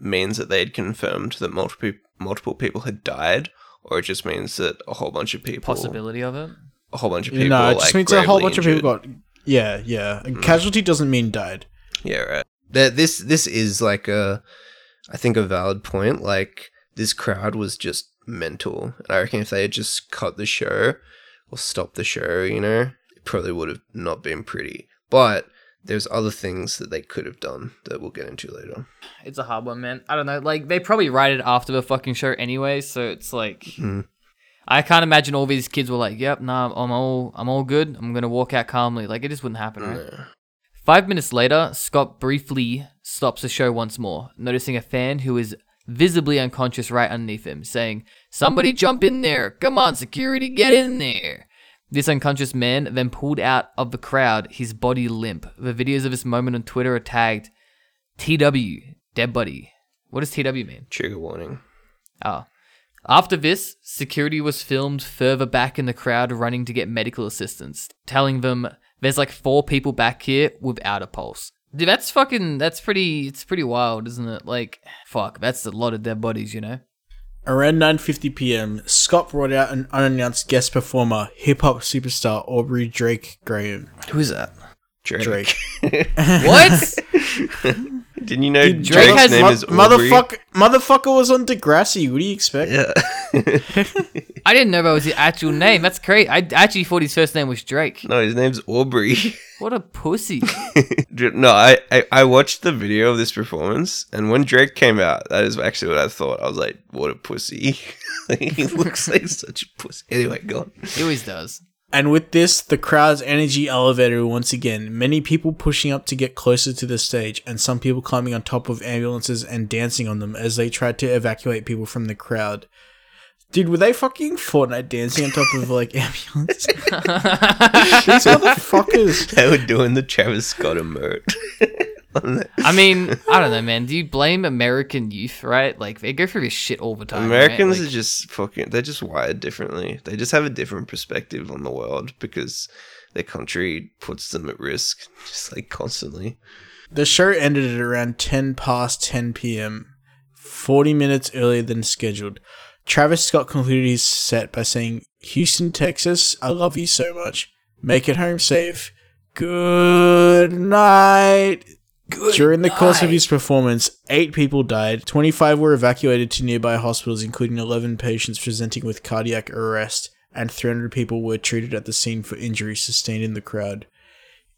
S1: means that they'd confirmed that multiple multiple people had died, or it just means that a whole bunch of people,
S2: Possibility of it.
S1: a whole bunch of people,
S3: no, it just
S1: like,
S3: means a whole
S1: gravely
S3: bunch of people got. Yeah, yeah. Hmm. Casualty doesn't mean died.
S1: Yeah, right. That this this is like a, I think a valid point. Like this crowd was just mental, and I reckon if they had just cut the show or stopped the show, you know, it probably would have not been pretty. But there's other things that they could have done that we'll get into later.
S2: It's a hard one, man. I don't know. Like they probably write it after the fucking show anyway, so it's like
S1: Hmm.
S2: I can't imagine all these kids were like, "Yep, nah, I'm all I'm all good. I'm gonna walk out calmly." Like it just wouldn't happen, right?
S1: Yeah.
S2: Five minutes later, Scott briefly stops the show once more, noticing a fan who is visibly unconscious right underneath him, saying, Somebody jump in there! Come on, security, get in there! This unconscious man then pulled out of the crowd, his body limp. The videos of this moment on Twitter are tagged TW, dead body. What does TW mean?
S1: Trigger warning.
S2: Oh. After this, security was filmed further back in the crowd running to get medical assistance, telling them there's like four people back here without a pulse. Dude, that's fucking that's pretty it's pretty wild, isn't it? Like fuck, that's a lot of dead bodies, you know?
S3: Around 9:50 p.m., Scott brought out an unannounced guest performer, hip hop superstar Aubrey Drake Graham.
S1: Who is that? Drake.
S3: Drake.
S2: What?
S1: Didn't you know
S3: Dude,
S2: Drake
S1: Drake's
S2: has
S1: name
S3: Mo-
S1: is Aubrey?
S3: motherfucker, motherfucker was on Degrassi. What do you expect?
S1: Yeah.
S2: I didn't know that was his actual name. That's great. I actually thought his first name was Drake.
S1: no, his name's Aubrey.
S2: What a pussy.
S1: no, I, I I watched the video of this performance, and when Drake came out, that is actually what I thought. I was like, "What a pussy!" Like, he looks like such a pussy. Anyway, go on.
S2: He always does.
S3: And with this, the crowd's energy elevated once again. Many people pushing up to get closer to the stage, and some people climbing on top of ambulances and dancing on them as they tried to evacuate people from the crowd. Dude, were they fucking Fortnite dancing on top of like ambulances? These motherfuckers.
S1: They were doing the Travis Scott emote. On the-
S2: I mean, I don't know, man. Do you blame American youth, right? Like they go through this shit all the time. right?
S1: Americans
S2: Like,
S1: are just fucking. They're just wired differently. They just have a different perspective on the world because their country puts them at risk, just like constantly.
S3: The show ended at around 10 past 10 p.m., 40 minutes earlier than scheduled. Travis Scott concluded his set by saying, Houston, Texas, I love you so much. Make it home safe. Good night. During the course of his performance, eight people died. 25 were evacuated to nearby hospitals, including 11 patients presenting with cardiac arrest, and 300 people were treated at the scene for injuries sustained in the crowd.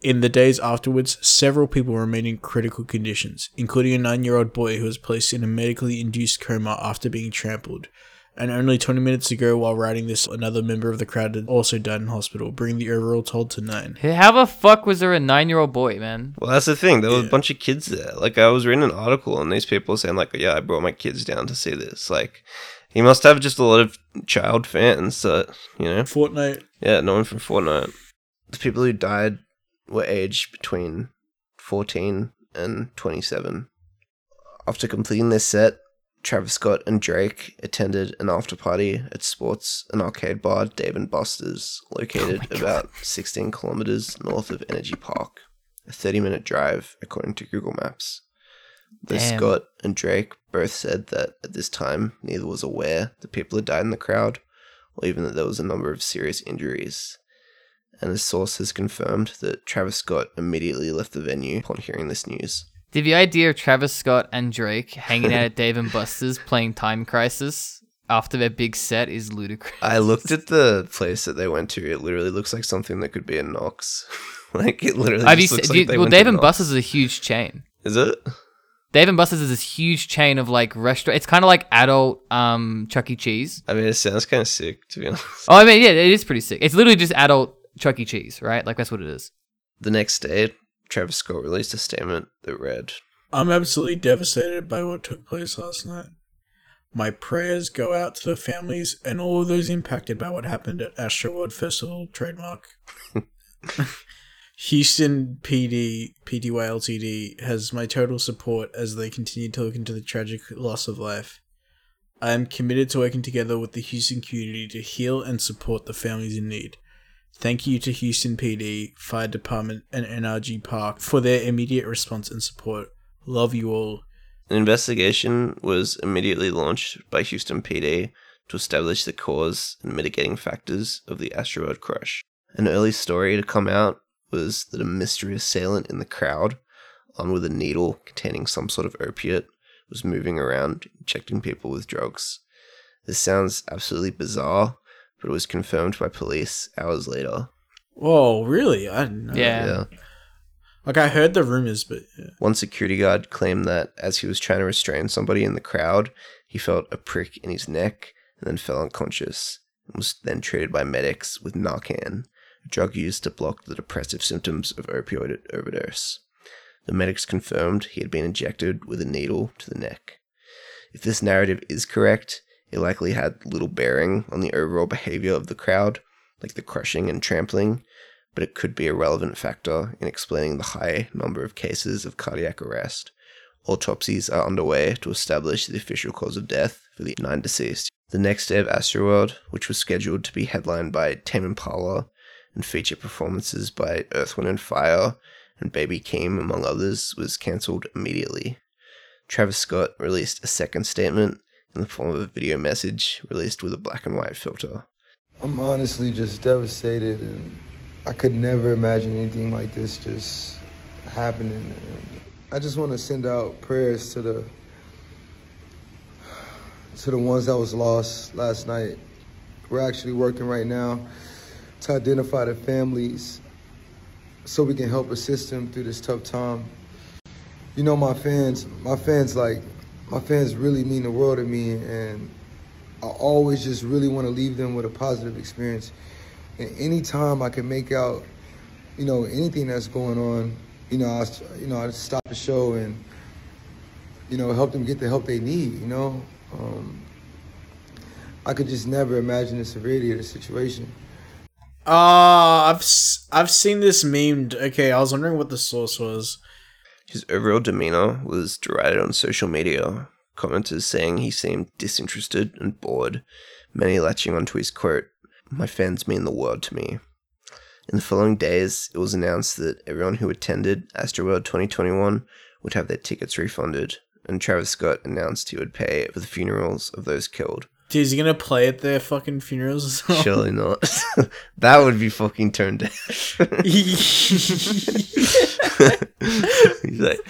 S3: In the days afterwards, several people remained in critical conditions, including a nine year old boy who was placed in a medically induced coma after being trampled. And only 20 minutes ago, while writing this, another member of the crowd had also died in hospital, bringing the overall toll to nine.
S2: How the fuck was there a nine-year-old boy, man?
S1: Well, that's the thing. There were
S3: Yeah.
S1: a bunch of kids there. Like I was reading an article, and these people saying like, "Yeah, I brought my kids down to see this." Like, he must have just a lot of child fans that you know.
S3: Fortnite.
S1: Yeah, no one from Fortnite. The people who died were aged between 14 and 27. After completing their set, Travis Scott and Drake attended an after party at sports and arcade bar Dave and Buster's, located about 16 kilometers north of NRG Park, a 30 minute drive according to Google Maps. Though. Scott and Drake both said that at this time neither was aware the people had died in the crowd, or even that there was a number of serious injuries. And a source has confirmed that Travis Scott immediately left the venue upon hearing this news.
S2: Did the idea of Travis Scott and Drake hanging out at Dave and Buster's playing Time Crisis after their big set is ludicrous?
S1: I looked at the place that they went to. It literally looks like something that could be in Knox. like it literally.
S2: Have you
S1: looks like
S2: you-
S1: they
S2: well,
S1: went to
S2: Dave and. Buster's is a huge chain.
S1: Is it?
S2: Dave and Buster's is this huge chain of like restaurant. It's kind of like adult um Chuck E. Cheese.
S1: I mean, it sounds kind of sick to be honest.
S2: Oh, I mean, yeah, it is pretty sick. It's literally just adult Chuck E. Cheese, right? Like that's what it is.
S1: The next day, Travis Scott released a statement that read,
S3: I'm absolutely devastated by what took place last night. My prayers go out to the families and all of those impacted by what happened at Astroworld Festival trademark. Houston PD PTY Ltd has my total support as they continue to look into the tragic loss of life. I am committed to working together with the Houston community to heal and support the families in need. Thank you to Houston PD, Fire Department, and NRG Park for their immediate response and support. Love you all.
S1: An investigation was immediately launched by Houston PD to establish the cause and mitigating factors of the asteroid crash. An early story to come out was that a mystery assailant in the crowd, armed with a needle containing some sort of opiate, was moving around injecting people with drugs. This sounds absolutely bizarre, but it was confirmed by police hours later.
S3: Whoa, really? I didn't know.
S2: Yeah.
S1: Yeah.
S3: Like I heard the rumors, but yeah.
S1: One security guard claimed that as he was trying to restrain somebody in the crowd, he felt a prick in his neck and then fell unconscious and was then treated by medics with Narcan, a drug used to block the depressive symptoms of opioid overdose. The medics confirmed he had been injected with a needle to the neck. If this narrative is correct, it likely had little bearing on the overall behavior of the crowd, like the crushing and trampling, but it could be a relevant factor in explaining the high number of cases of cardiac arrest. Autopsies are underway to establish the official cause of death for the nine deceased. The next day of Astroworld, which was scheduled to be headlined by Tame Impala and feature performances by Earth, Wind and Fire and Baby Keem, among others, was cancelled immediately. Travis Scott released a second statement in the form of a video message released with a black and white filter.
S9: I'm honestly just devastated, and I could never imagine anything like this just happening. And I just want to send out prayers to the to the ones that was lost last night. We're actually working right now to identify the families so we can help assist them through this tough time. You know, my fans, my fans like my fans really mean the world to me, and I always just really want to leave them with a positive experience. And anytime I can make out, you know, anything that's going on, you know, I, you know, I stop the show and, you know, help them get the help they need. You know, um, I could just never imagine the severity of the situation.
S3: Ah, I've I've seen this memed. Okay, I was wondering what the source was.
S1: His overall demeanor was derided on social media, commenters saying he seemed disinterested and bored, many latching onto his quote, My fans mean the world to me. In the following days, it was announced that everyone who attended Astroworld 2021 would have their tickets refunded, and Travis Scott announced he would pay for the funerals of those killed.
S3: Dude, is he gonna play at their fucking funerals as well?
S1: Surely not. that would be fucking tone deaf. He's like,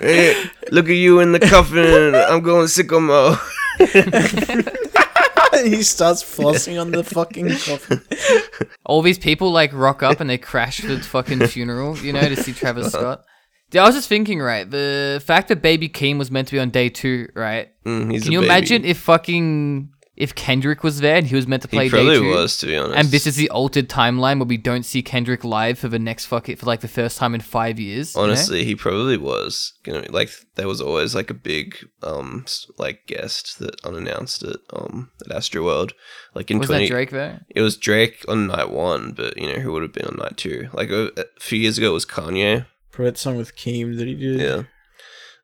S1: hey, look at you in the coffin. I'm going sicko mode.
S3: he starts flossing on the fucking coffin.
S2: All these people like rock up and they crash the fucking funeral, you know, to see Travis Scott. Dude, I was just thinking, right? The fact that Baby Keem was meant to be on day two, right?
S1: Mm, he's
S2: Can
S1: a
S2: you
S1: baby.
S2: imagine if fucking if Kendrick was there and he was meant to play
S1: He
S2: day
S1: probably
S2: two?
S1: was, to be honest.
S2: And this is the altered timeline where we don't see Kendrick live for the next fuck it for like the first time in five years. you know?
S1: Honestly, he probably was. You know, like there was always like a big um like guest that unannounced it um at Astroworld. Like in
S2: was
S1: 20
S2: that Drake there?
S1: It was Drake on night one, but you know who would have been on night two? Like a, a few years ago, it was Kanye.
S3: For that song with Keem that he did.
S1: Yeah.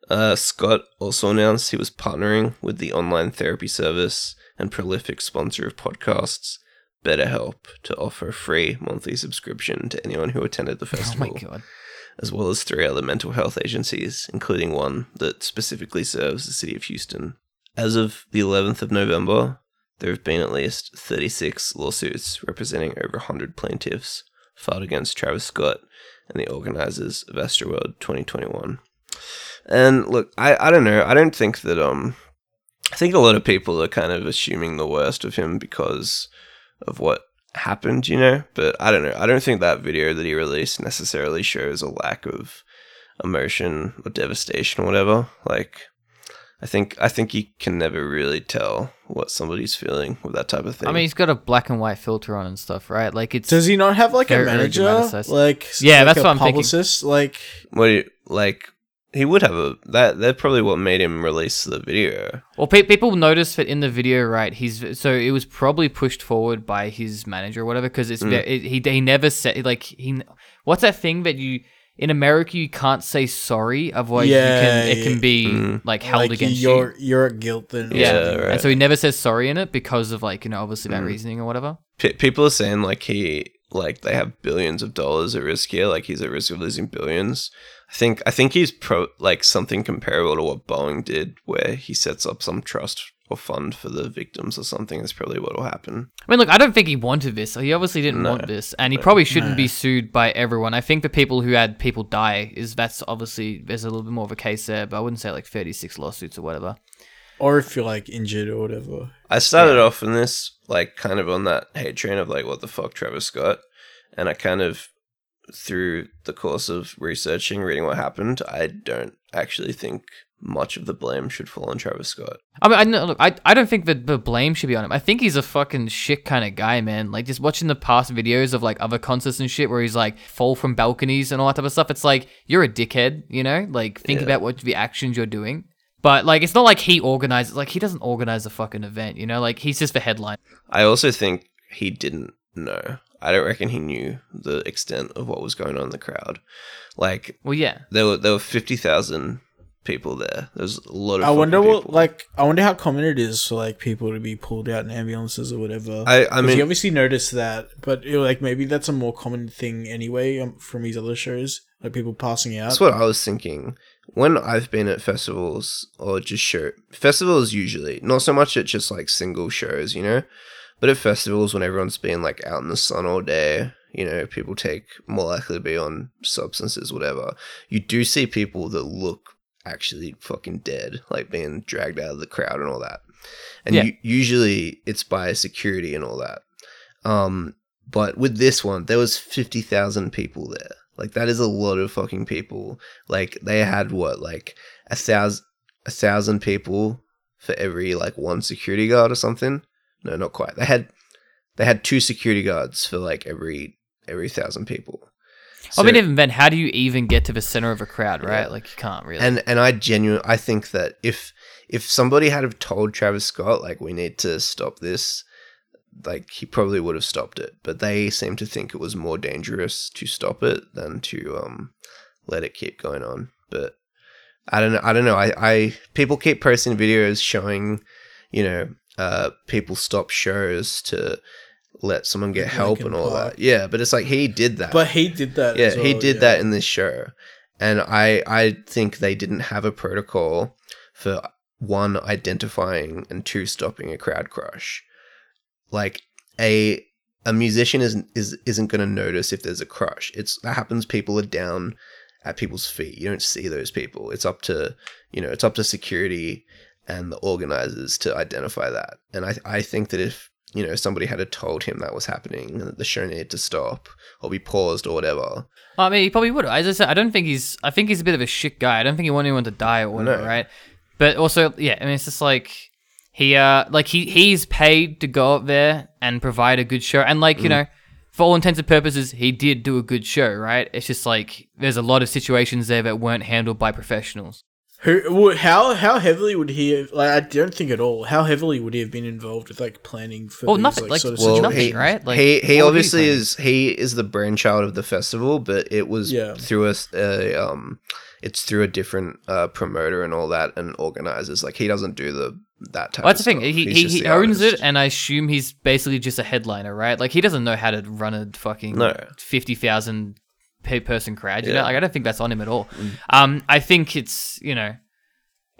S1: Uh, Scott also announced he was partnering with the online therapy service and prolific sponsor of podcasts, BetterHelp, to offer a free monthly subscription to anyone who attended the
S2: Oh
S1: festival,
S2: my god.
S1: as well as three other mental health agencies, including one that specifically serves the city of Houston. As of the 11th of November, there have been at least 36 lawsuits representing over 100 plaintiffs filed against Travis Scott and the organizers of Astroworld 2021. And look, I, I don't know. I don't think that um I think a lot of people are kind of assuming the worst of him because of what happened, you know? But I don't know. I don't think that video that he released necessarily shows a lack of emotion or devastation or whatever. Like I think I think you can never really tell what somebody's feeling with that type of thing.
S2: I mean, he's got a black and white filter on and stuff, right? Like it's
S3: Does he not have like a
S2: Very, very
S3: manager? Like
S2: Yeah,
S3: like
S2: that's
S3: a
S2: what I'm thinking.
S3: Like
S1: what do you, like he would have a that that's probably what made him release the video.
S2: Well, pe- people noticed that in the video, right? He's so it was probably pushed forward by his manager or whatever because it's
S1: Mm.
S2: it, he he never said like he what's that thing that you in America you can't say sorry otherwise
S3: Yeah,
S2: you can it can be
S1: Mm.
S2: like held
S3: like
S2: against
S3: you're
S2: you.
S3: you're at guilt then.
S2: Yeah,
S1: right.
S2: and so he never says sorry in it because of like you know obviously that
S1: Mm.
S2: reasoning or whatever.
S1: P- people are saying like he like they have billions of dollars at risk here like he's at risk of losing billions i think i think he's pro like something comparable to what boeing did where he sets up some trust or fund for the victims or something is probably what will happen
S2: I mean, look, I don't think he wanted this. He obviously didn't
S1: No.
S2: want this, and he probably shouldn't
S3: No.
S2: be sued by everyone. I think the people who had people die is that's obviously there's a little bit more of a case there, but I wouldn't say like 36 lawsuits or whatever.
S3: Or if you're like injured or whatever.
S1: i started off in this like kind of on that hate train of like what the fuck travis scott and i kind of through the course of researching reading what happened i don't actually think much of the blame should fall on travis scott
S2: I mean, I know, look, I, I don't think that the blame should be on him. I think he's a fucking shit kind of guy, man. Like just watching the past videos of like other concerts and shit where he's like fall from balconies and all that type of stuff. It's like you're a dickhead, you know. Like think
S1: Yeah.
S2: about what the actions you're doing. But like, it's not like he organizes. Like he doesn't organize a fucking event, you know. Like he's just the headline.
S1: I also think he didn't know. I don't reckon he knew the extent of what was going on in the crowd. Like
S2: Well, yeah.
S1: there were there were fifty thousand people there. There's a lot of.
S3: I wonder
S1: fucking
S3: what
S1: people.
S3: like I wonder how common it is for like people to be pulled out in ambulances or whatever.
S1: I- I mean,
S3: you obviously noticed that, but you know, like maybe that's a more common thing anyway um, from these other shows, like people passing out.
S1: That's what I was thinking. When I've been at festivals or just show festivals usually, not so much at just like single shows, you know, but at festivals when everyone's been like out in the sun all day, you know, people take more likely to be on substances, whatever. You do see people that look actually fucking dead, like being dragged out of the crowd and all that. And
S2: Yeah.
S1: u- usually it's by security and all that. Um, but with this one, there was fifty thousand people there. Like that is a lot of fucking people. Like they had what, like a thousand, a thousand people for every like one security guard or something. No, not quite. They had, they had two security guards for like every every thousand people.
S2: I mean, even then, how do you even get to the center of a crowd, right?
S1: Yeah.
S2: Like you can't really.
S1: and and I genuinely I think that if if somebody had have told Travis Scott like we need to stop this, like he probably would have stopped it. But they seem to think it was more dangerous to stop it than to um let it keep going on. But I don't know. I don't know. I, I people keep posting videos showing, you know, uh, people stop shows to let someone get help and all that. Yeah, but it's like he did that.
S3: but he did that.
S1: Yeah,
S3: as
S1: he did
S3: yeah.
S1: that in this show, and I I think they didn't have a protocol for one identifying and two stopping a crowd crush. Like a a musician isn't is isn't going to notice if there's a crush. It's that happens. People are down at people's feet. You don't see those people. It's up to you know it's up to security and the organizers to identify that. And I I think that if you know somebody had told him that was happening and that the show needed to stop or be paused or whatever,
S2: I mean, he probably would. As I said, I don't think he's. I think he's a bit of a shit guy. I don't think he wanted anyone to die or whatever,
S1: No.
S2: right? But also, yeah, I mean, it's just like he, uh, like he, he's paid to go up there and provide a good show, and like you
S1: Mm.
S2: know, for all intents and purposes, he did do a good show, right? It's just like there's a lot of situations there that weren't handled by professionals.
S3: Who? How? How heavily would he have? Like, I don't think at all. How heavily would he have been involved with like planning for?
S2: Well,
S3: these,
S2: nothing,
S3: Like,
S2: like,
S3: sort of
S2: well,
S3: situations?
S2: nothing,
S1: he,
S2: right? Like,
S1: he he
S2: what he
S1: obviously is he is the brainchild of the festival, but it was
S3: Yeah.
S1: through a um, it's through a different uh, promoter and all that and organizers. Like he doesn't do the that type.
S2: Well, that's
S1: of
S2: the thing.
S1: stuff.
S2: He,
S1: He's
S2: he, he owns
S1: artist.
S2: it, and I assume he's basically just a headliner, right? Like he doesn't know how to run a fucking
S1: No.
S2: fifty thousand per person crowd. You know, like I don't think that's on him at all. Um, I think it's you know,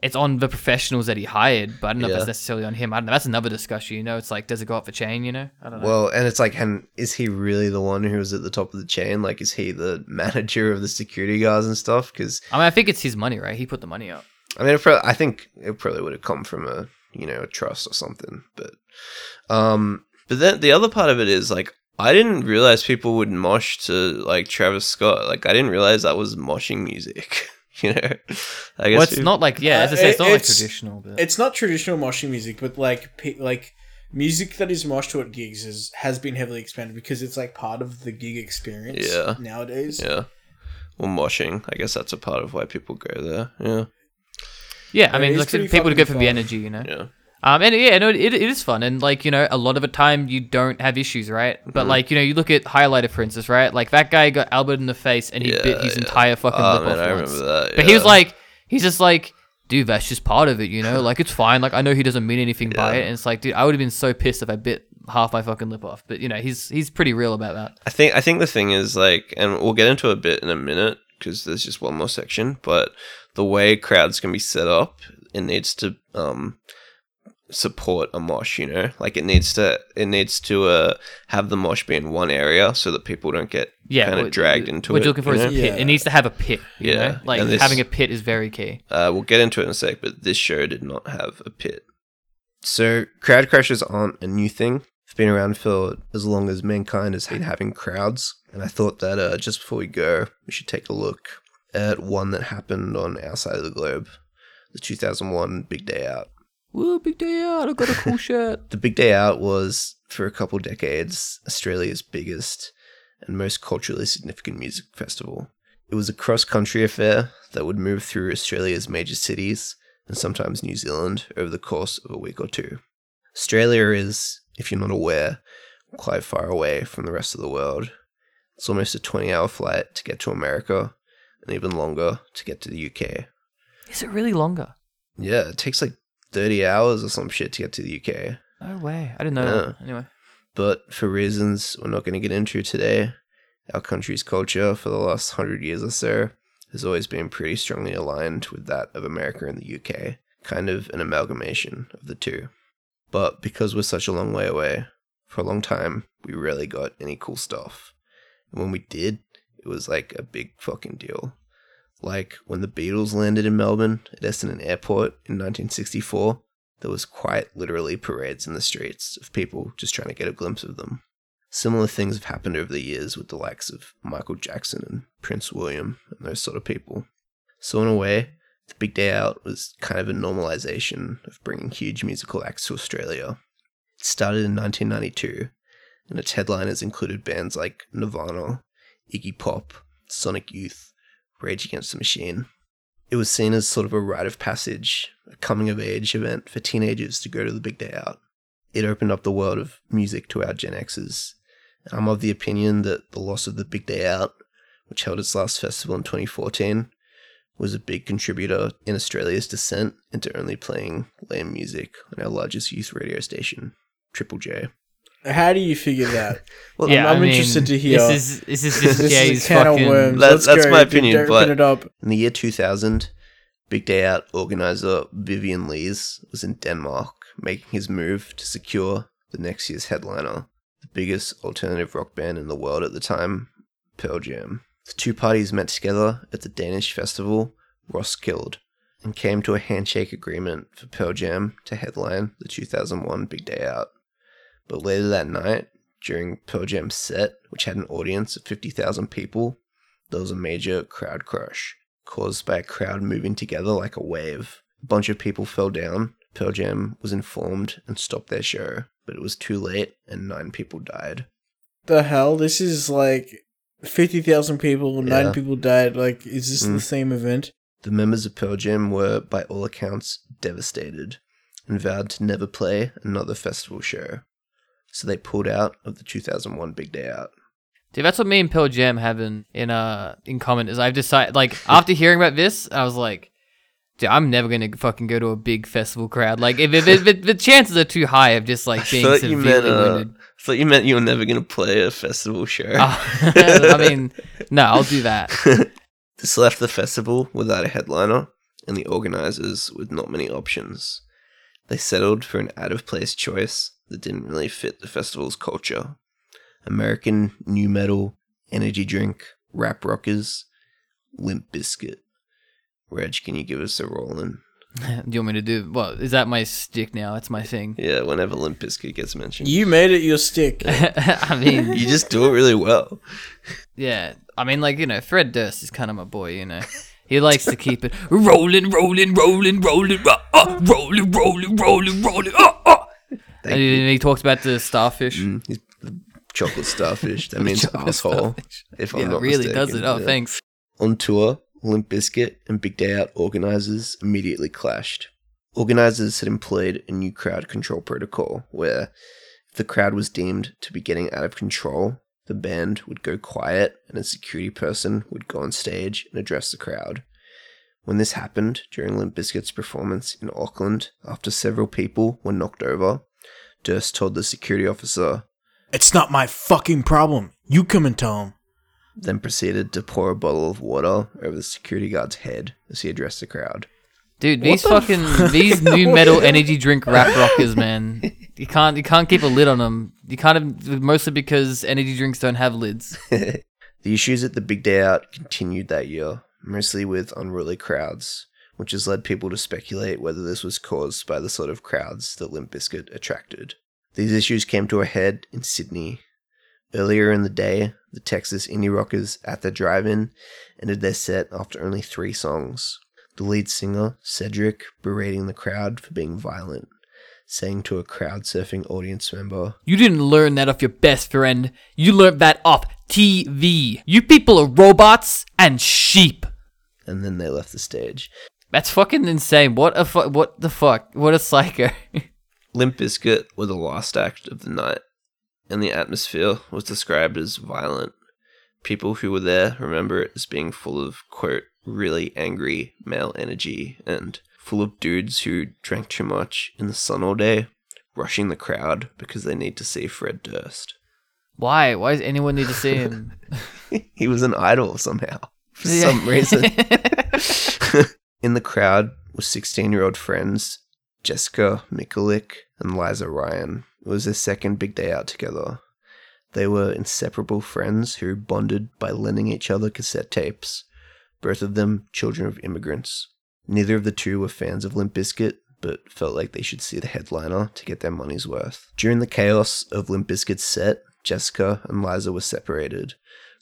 S2: it's on the professionals that he hired, but I don't know if it's necessarily on him. I don't know. That's another discussion. You know, it's like does it go up the chain? You know, I don't know.
S1: Well, and it's like, and is he really the one who was at the top of the chain? Like, is he the manager of the security guards and stuff? Because
S2: I mean, I think it's his money, right? He put the money up.
S1: I mean, it prob- I think it probably would have come from a you know a trust or something. But um, but then the other part of it is like I didn't realize people would mosh to like Travis Scott. Like I didn't realize that was moshing music. you know, I guess
S2: Well, it's
S1: people-
S2: not like yeah, as I
S3: Uh,
S2: say, it's not like
S3: it's-
S2: traditional. But
S3: It's not traditional moshing music, but like pe- like music that is moshed to at gigs is has been heavily expanded because it's like part of the gig experience.
S1: Yeah.
S3: Nowadays.
S1: yeah. Well, moshing. I guess that's a part of why people go there. Yeah.
S2: Yeah, I mean, like
S3: pretty
S2: people to go
S3: fucking
S2: for the energy, you know.
S1: Yeah.
S2: Um, and yeah, no, it, it is fun, and like you know, a lot of the time you don't have issues, right?
S1: Mm-hmm.
S2: But like you know, you look at highlighter, for instance, right? Like that guy got Albert in the face, and he bit his
S1: yeah.
S2: entire fucking
S1: Oh,
S2: lip
S1: man,
S2: off
S1: I
S2: once.
S1: remember that,
S2: But he was like, he's just like, dude, that's just part of it, you know? Like it's fine. Like I know he doesn't mean anything by it, and it's like, dude, I would have been so pissed if I bit half my fucking lip off. But you know, he's he's pretty real about that.
S1: I think I think the thing is like, and we'll get into a bit in a minute because there's just one more section. But the way crowds can be set up, it needs to um support a mosh. You know, like it needs to it needs to uh have the mosh be in one area so that people don't get
S2: Yeah,
S1: kind of dragged into
S2: what
S1: it.
S2: you're looking for
S1: you
S2: is a pit. It needs to have a pit. You
S1: Yeah,
S2: know? like
S1: this-
S2: having a pit is very key.
S1: Uh, we'll get into it in a sec, but this show did not have a pit. So crowd crashes aren't a new thing. It's been around for as long as mankind has been having crowds. And I thought that uh, just before we go, we should take a look at one that happened on our side of the globe, the 2001 Big Day Out.
S2: Woo, big day out! I got a cool shirt.
S1: The Big Day Out was, for a couple decades, Australia's biggest and most culturally significant music festival. It was a cross country affair that would move through Australia's major cities and sometimes New Zealand over the course of a week or two. Australia is, if you're not aware, quite far away from the rest of the world. It's almost a 20 hour flight to get to America and even longer to get to the UK.
S2: Is it really longer?
S1: Yeah, it takes like 30 hours or some shit to get to the UK.
S2: No way. I didn't know
S1: Yeah.
S2: that. Anyway.
S1: But for reasons we're not going to get into today, our country's culture for the last hundred years or so has always been pretty strongly aligned with that of America and the UK, kind of an amalgamation of the two. But because we're such a long way away, for a long time, we rarely got any cool stuff. And when we did, it was like a big fucking deal. Like when the Beatles landed in Melbourne at Essendon Airport in 1964, there was quite literally parades in the streets of people just trying to get a glimpse of them. Similar things have happened over the years with the likes of Michael Jackson and Prince William and those sort of people. So in a way, the Big Day Out was kind of a normalization of bringing huge musical acts to Australia. It started in 1992, and its headliners included bands like Nirvana, Iggy Pop, Sonic Youth, Rage Against the Machine. It was seen as sort of a rite of passage, a coming of age event for teenagers to go to the Big Day Out. It opened up the world of music to our Gen Xers. I'm of the opinion that the loss of the Big Day Out, which held its last festival in 2014, was a big contributor in Australia's descent into only playing lame music on our largest youth radio station, Triple J.
S3: How do you figure that?
S1: Well,
S2: yeah,
S3: I'm
S2: I mean,
S3: interested to hear.
S2: This is this is just
S3: this
S2: Jay's
S3: is a can
S2: fucking.
S3: of worms.
S1: That-
S3: Let's
S1: that's
S3: go.
S1: my opinion,
S3: Open
S1: but-
S3: it up.
S1: In the year 2000, Big Day Out organizer Vivian Lees was in Denmark making his move to secure the next year's headliner, the biggest alternative rock band in the world at the time, Pearl Jam. The two parties met together at the Danish festival Roskilde and came to a handshake agreement for Pearl Jam to headline the 2001 Big Day Out. But later that night, during Pearl Jam's set, which had an audience of 50,000 people, there was a major crowd crush caused by a crowd moving together like a wave. A bunch of people fell down. Pearl Jam was informed and stopped their show, but it was too late and nine people died.
S3: The hell? This is like fifty thousand people. Nine
S1: Yeah.
S3: people died. Like, is this
S1: Mm.
S3: the same event?
S1: The members of Pearl Jam were, by all accounts, devastated and vowed to never play another festival show. So they pulled out of the 2001 Big Day Out.
S2: Dude, that's what me and Pearl Jam have in in uh in common. Is I've decided like after hearing about this, I was like, dude, I'm never gonna fucking go to a big festival crowd. Like, if, if, if, if the chances are too high of just like being severely
S1: meant, uh,
S2: wounded.
S1: I thought you meant you were never going to play a festival show.
S2: Oh, I mean, no, I'll do that.
S1: This left the festival without a headliner and the organizers with not many options. They settled for an out of place choice that didn't really fit the festival's culture. American new metal, energy drink, rap rockers, Limp Bizkit. Reg, can you give us a roll in?
S2: do you want me to do? Well, is that my stick now? That's my thing.
S1: Yeah, whenever Limp Bizkit gets mentioned.
S3: You made it your stick.
S2: I mean,
S1: You just do it really well.
S2: yeah. I mean, like you know, Fred Durst is kind of my boy. You know, he likes to keep it rolling, rolling, rolling, rolling, uh, uh, rolling, rolling, rolling, rolling. Uh, uh.
S1: Thank
S2: And
S1: you.
S2: he, talks about the starfish.
S1: Mm, he's the chocolate starfish. That means asshole.
S2: starfish.
S1: If I'm
S2: yeah,
S1: not
S2: really does it. Oh,
S1: Yeah.
S2: thanks.
S1: On tour, Limp Bizkit and Big Day Out organizers immediately clashed. Organizers had employed a new crowd control protocol where if the crowd was deemed to be getting out of control, the band would go quiet and a security person would go on stage and address the crowd. When this happened during Limp Bizkit's performance in Auckland, after several people were knocked over, Durst told the security officer,
S3: it's not my fucking problem. You come and tell him.
S1: then proceeded to pour a bottle of water over the security guard's head as he addressed the crowd.
S2: Dude, these
S3: the
S2: fucking these new metal energy drink rap rockers, man. You can't you can't keep a lid on them. You can't have, mostly because energy drinks don't have lids.
S1: the issues at the Big Day Out continued that year, mostly with unruly crowds, which has led people to speculate whether this was caused by the sort of crowds that Limp Bizkit attracted. These issues came to a head in Sydney. Earlier in the day, the Texas indie rockers at the drive-in ended their set after only three songs. The lead singer, Cedric, berating the crowd for being violent, saying to a crowd surfing audience member,
S2: You didn't learn that off your best friend. You learned that off TV. You people are robots and sheep.
S1: and then they left the stage.
S2: That's fucking insane. What a fu- what the fuck? What a psycho.
S1: Limp Bizkit were the last act of the night, and the atmosphere was described as violent. People who were there remember it as being full of, quote, really angry male energy and full of dudes who drank too much in the sun all day, rushing the crowd because they need to see Fred Durst.
S2: Why? Why does anyone need to see him?
S1: he was an idol somehow for
S2: Yeah.
S1: some reason. In the crowd were 16 year old friends Jessica Michalik and Liza Ryan. It was their second big day out together. They were inseparable friends who bonded by lending each other cassette tapes, both of them children of immigrants. Neither of the two were fans of Limp Bizkit, but felt like they should see the headliner to get their money's worth. During the chaos of Limp Bizkit's set, Jessica and Liza were separated,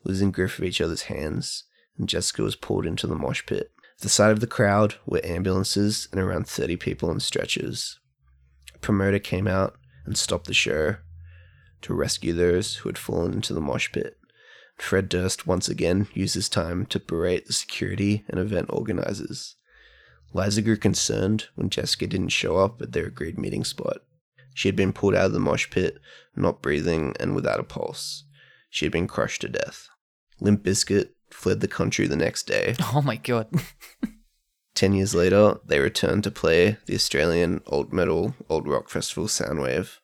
S1: losing grip of each other's hands, and Jessica was pulled into the mosh pit. The side of the crowd were ambulances and around 30 people on stretchers. A promoter came out and stopped the show to rescue those who had fallen into the mosh pit. Fred Durst once again used his time to berate the security and event organizers. Liza grew concerned when Jessica didn't show up at their agreed meeting spot. She had been pulled out of the mosh pit, not breathing and without a pulse. She had been crushed to death. Limp Bizkit fled the country the next day.
S2: oh my god.
S1: Ten years later, they returned to play the Australian old metal, old rock festival Soundwave.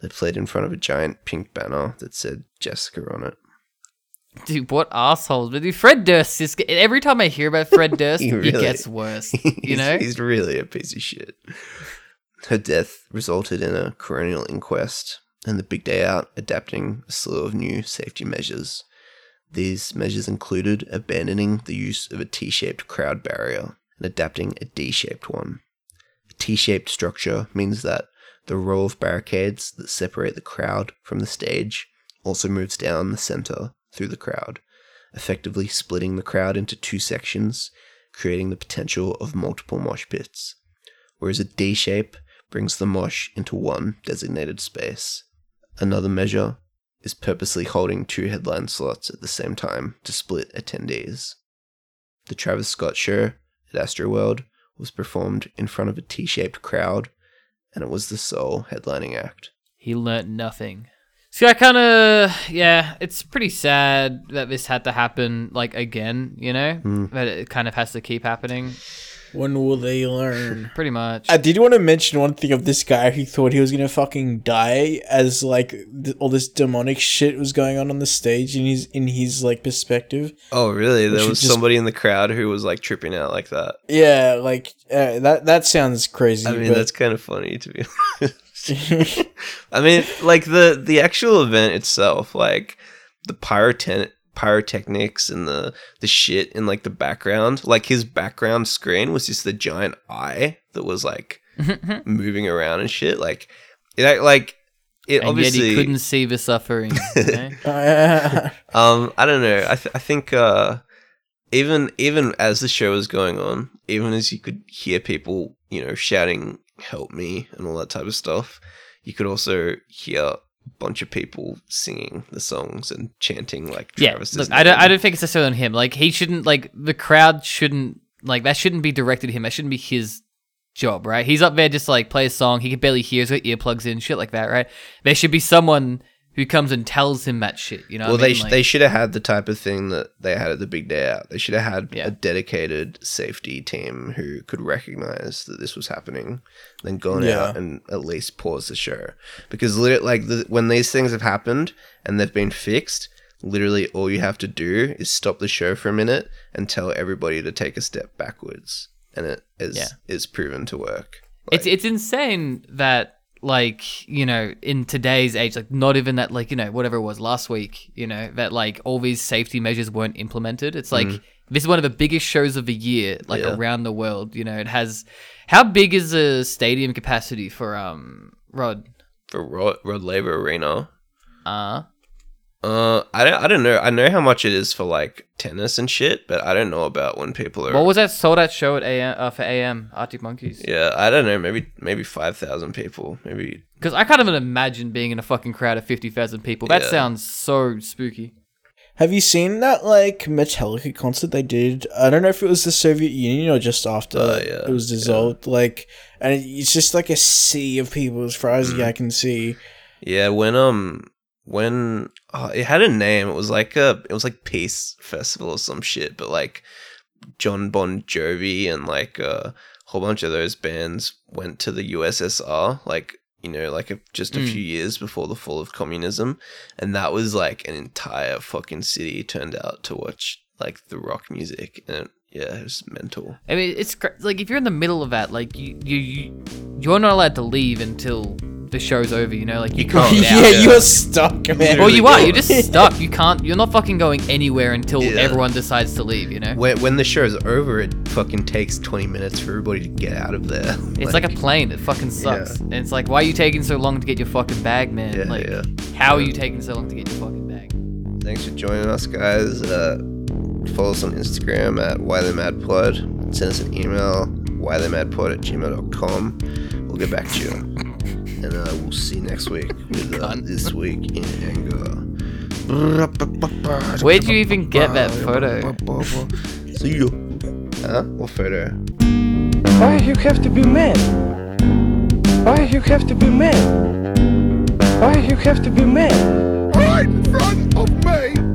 S1: They played in front of a giant pink banner that said Jessica on it.
S2: Dude, what assholes? But Fred Durst is every time I hear about Fred Durst,
S1: He
S2: it gets worse. You know?
S1: He's really a piece of shit. Her death resulted in a coronial inquest, and the big day out adapting a slew of new safety measures. These measures included abandoning the use of a T shaped crowd barrier and adapting a D shaped one. A T shaped structure means that the row of barricades that separate the crowd from the stage also moves down the center through the crowd, effectively splitting the crowd into two sections, creating the potential of multiple mosh pits. Whereas a D shape brings the mosh into one designated space. Another measure is purposely holding two headline slots at the same time to split attendees. The Travis Scott show at Astroworld was performed in front of a T shaped crowd, and it was the sole headlining act.
S2: He learnt nothing. See, I kind of, yeah, it's pretty sad that this had to happen, like, again, you know?
S1: Hmm.
S2: That it kind of has to keep happening,
S3: When will they learn?
S2: pretty much.
S3: I did want to mention one thing of this guy who thought he was gonna fucking die as like th- all this demonic shit was going on on the stage in his in his like perspective.
S1: Oh, really? There
S3: should
S1: was
S3: just-
S1: somebody in the crowd who was like tripping out like that.
S3: Yeah, like uh, that. That sounds crazy.
S1: I mean,
S3: but-
S1: that's kind of funny to be. I mean, like the the actual event itself, like the pyroten- pyrotechnics and the the shit in like the background, like his background screen was just the giant eye that was like moving around and shit. Like it, act- like it
S2: and
S1: obviously
S2: yet he couldn't see the suffering. You know?
S1: um, I don't know. I th- I think uh, even even as the show was going on, even as you could hear people, you know, shouting "Help me" and all that type of stuff, you could also hear a bunch of people singing the songs and chanting like
S2: yeah,
S1: Travis's
S2: look, I don't, I don't think it's necessarily on him. Like, he shouldn't, like, the crowd shouldn't, like, that shouldn't be directed at him. That shouldn't be his job, right? He's up there just, like, play a song. He can barely hear, he's got earplugs in, shit like that, right? There should be someone who comes and tells him that shit, you know?
S1: well,
S2: what I
S1: they
S2: mean?
S1: sh-
S2: Like-
S1: they should have had the type of thing that they had at the big day out. They should have had
S2: Yeah.
S1: a dedicated safety team who could recognize that this was happening, then gone
S3: Yeah.
S1: out and at least pause the show. Because lit- like the, when these things have happened and they've been fixed, literally all you have to do is stop the show for a minute and tell everybody to take a step backwards, and it is
S2: Yeah.
S1: is proven to work.
S2: it's it's insane that like you know in today's age like not even that like you know whatever it was last week you know that like all these safety measures weren't implemented it's like this is one of the biggest shows of the year like.
S1: Yeah.
S2: around the world you know it has how big is the stadium capacity for um rod
S1: for Rod, Rod Laver Arena.
S2: uh
S1: Uh, I don't, I don't know. I know how much it is for like tennis and shit, but I don't know about when people are.
S2: what was that sold out show at am uh, for am arctic monkeys
S1: Yeah, I don't know. Maybe maybe five thousand people. Maybe
S2: because i can't even imagine being in a fucking crowd of 50000 people that
S1: Yeah.
S2: sounds so spooky
S3: Have you seen that like Metallica concert they did? I don't know if it was the Soviet Union or just after
S1: Uh, yeah,
S3: it was dissolved. Like, and it's just like a sea of people as far as the eye can see.
S1: yeah. When um when oh, it had a name. It was like a it was like Peace Festival or some shit. But like Jon Bon Jovi and like a whole bunch of those bands went to the USSR, like you know, like a, just a
S2: Mm.
S1: few years before the fall of communism, and that was like an entire fucking city turned out to watch like the rock music, and yeah, it was mental.
S2: I mean, it's cr- like if you're in the middle of that, like you you, you you're not allowed to leave until the show's over. You know, like you,
S1: You
S2: can't.
S1: can't.
S2: get out.
S3: yeah,
S1: Yeah.
S3: you're stuck, man.
S2: Well, you are. You're just stuck. You can't. You're not fucking going anywhere until
S1: Yeah.
S2: everyone decides to leave. You know.
S1: When when the show's over, it fucking takes twenty minutes for everybody to get out of there.
S2: It's like, a plane. It fucking sucks.
S1: Yeah.
S2: And it's like, why are you taking so long to get your fucking bag, man?
S1: Yeah,
S2: like,
S1: yeah.
S2: how are you taking so long to get your fucking bag?
S1: Thanks for joining us, guys. Uh, follow us on Instagram at whyaretheymadpod. Send us an email, whyaretheymadpod at gmail.com. We'll get back to you. And uh, we'll see you next week with uh, This Week in Anger.
S2: Where'd you even get that photo?
S1: See you. Huh? What photo?
S4: Why you have to be mad? Why you have to be mad? Why you have to be mad?
S5: Right in front of me.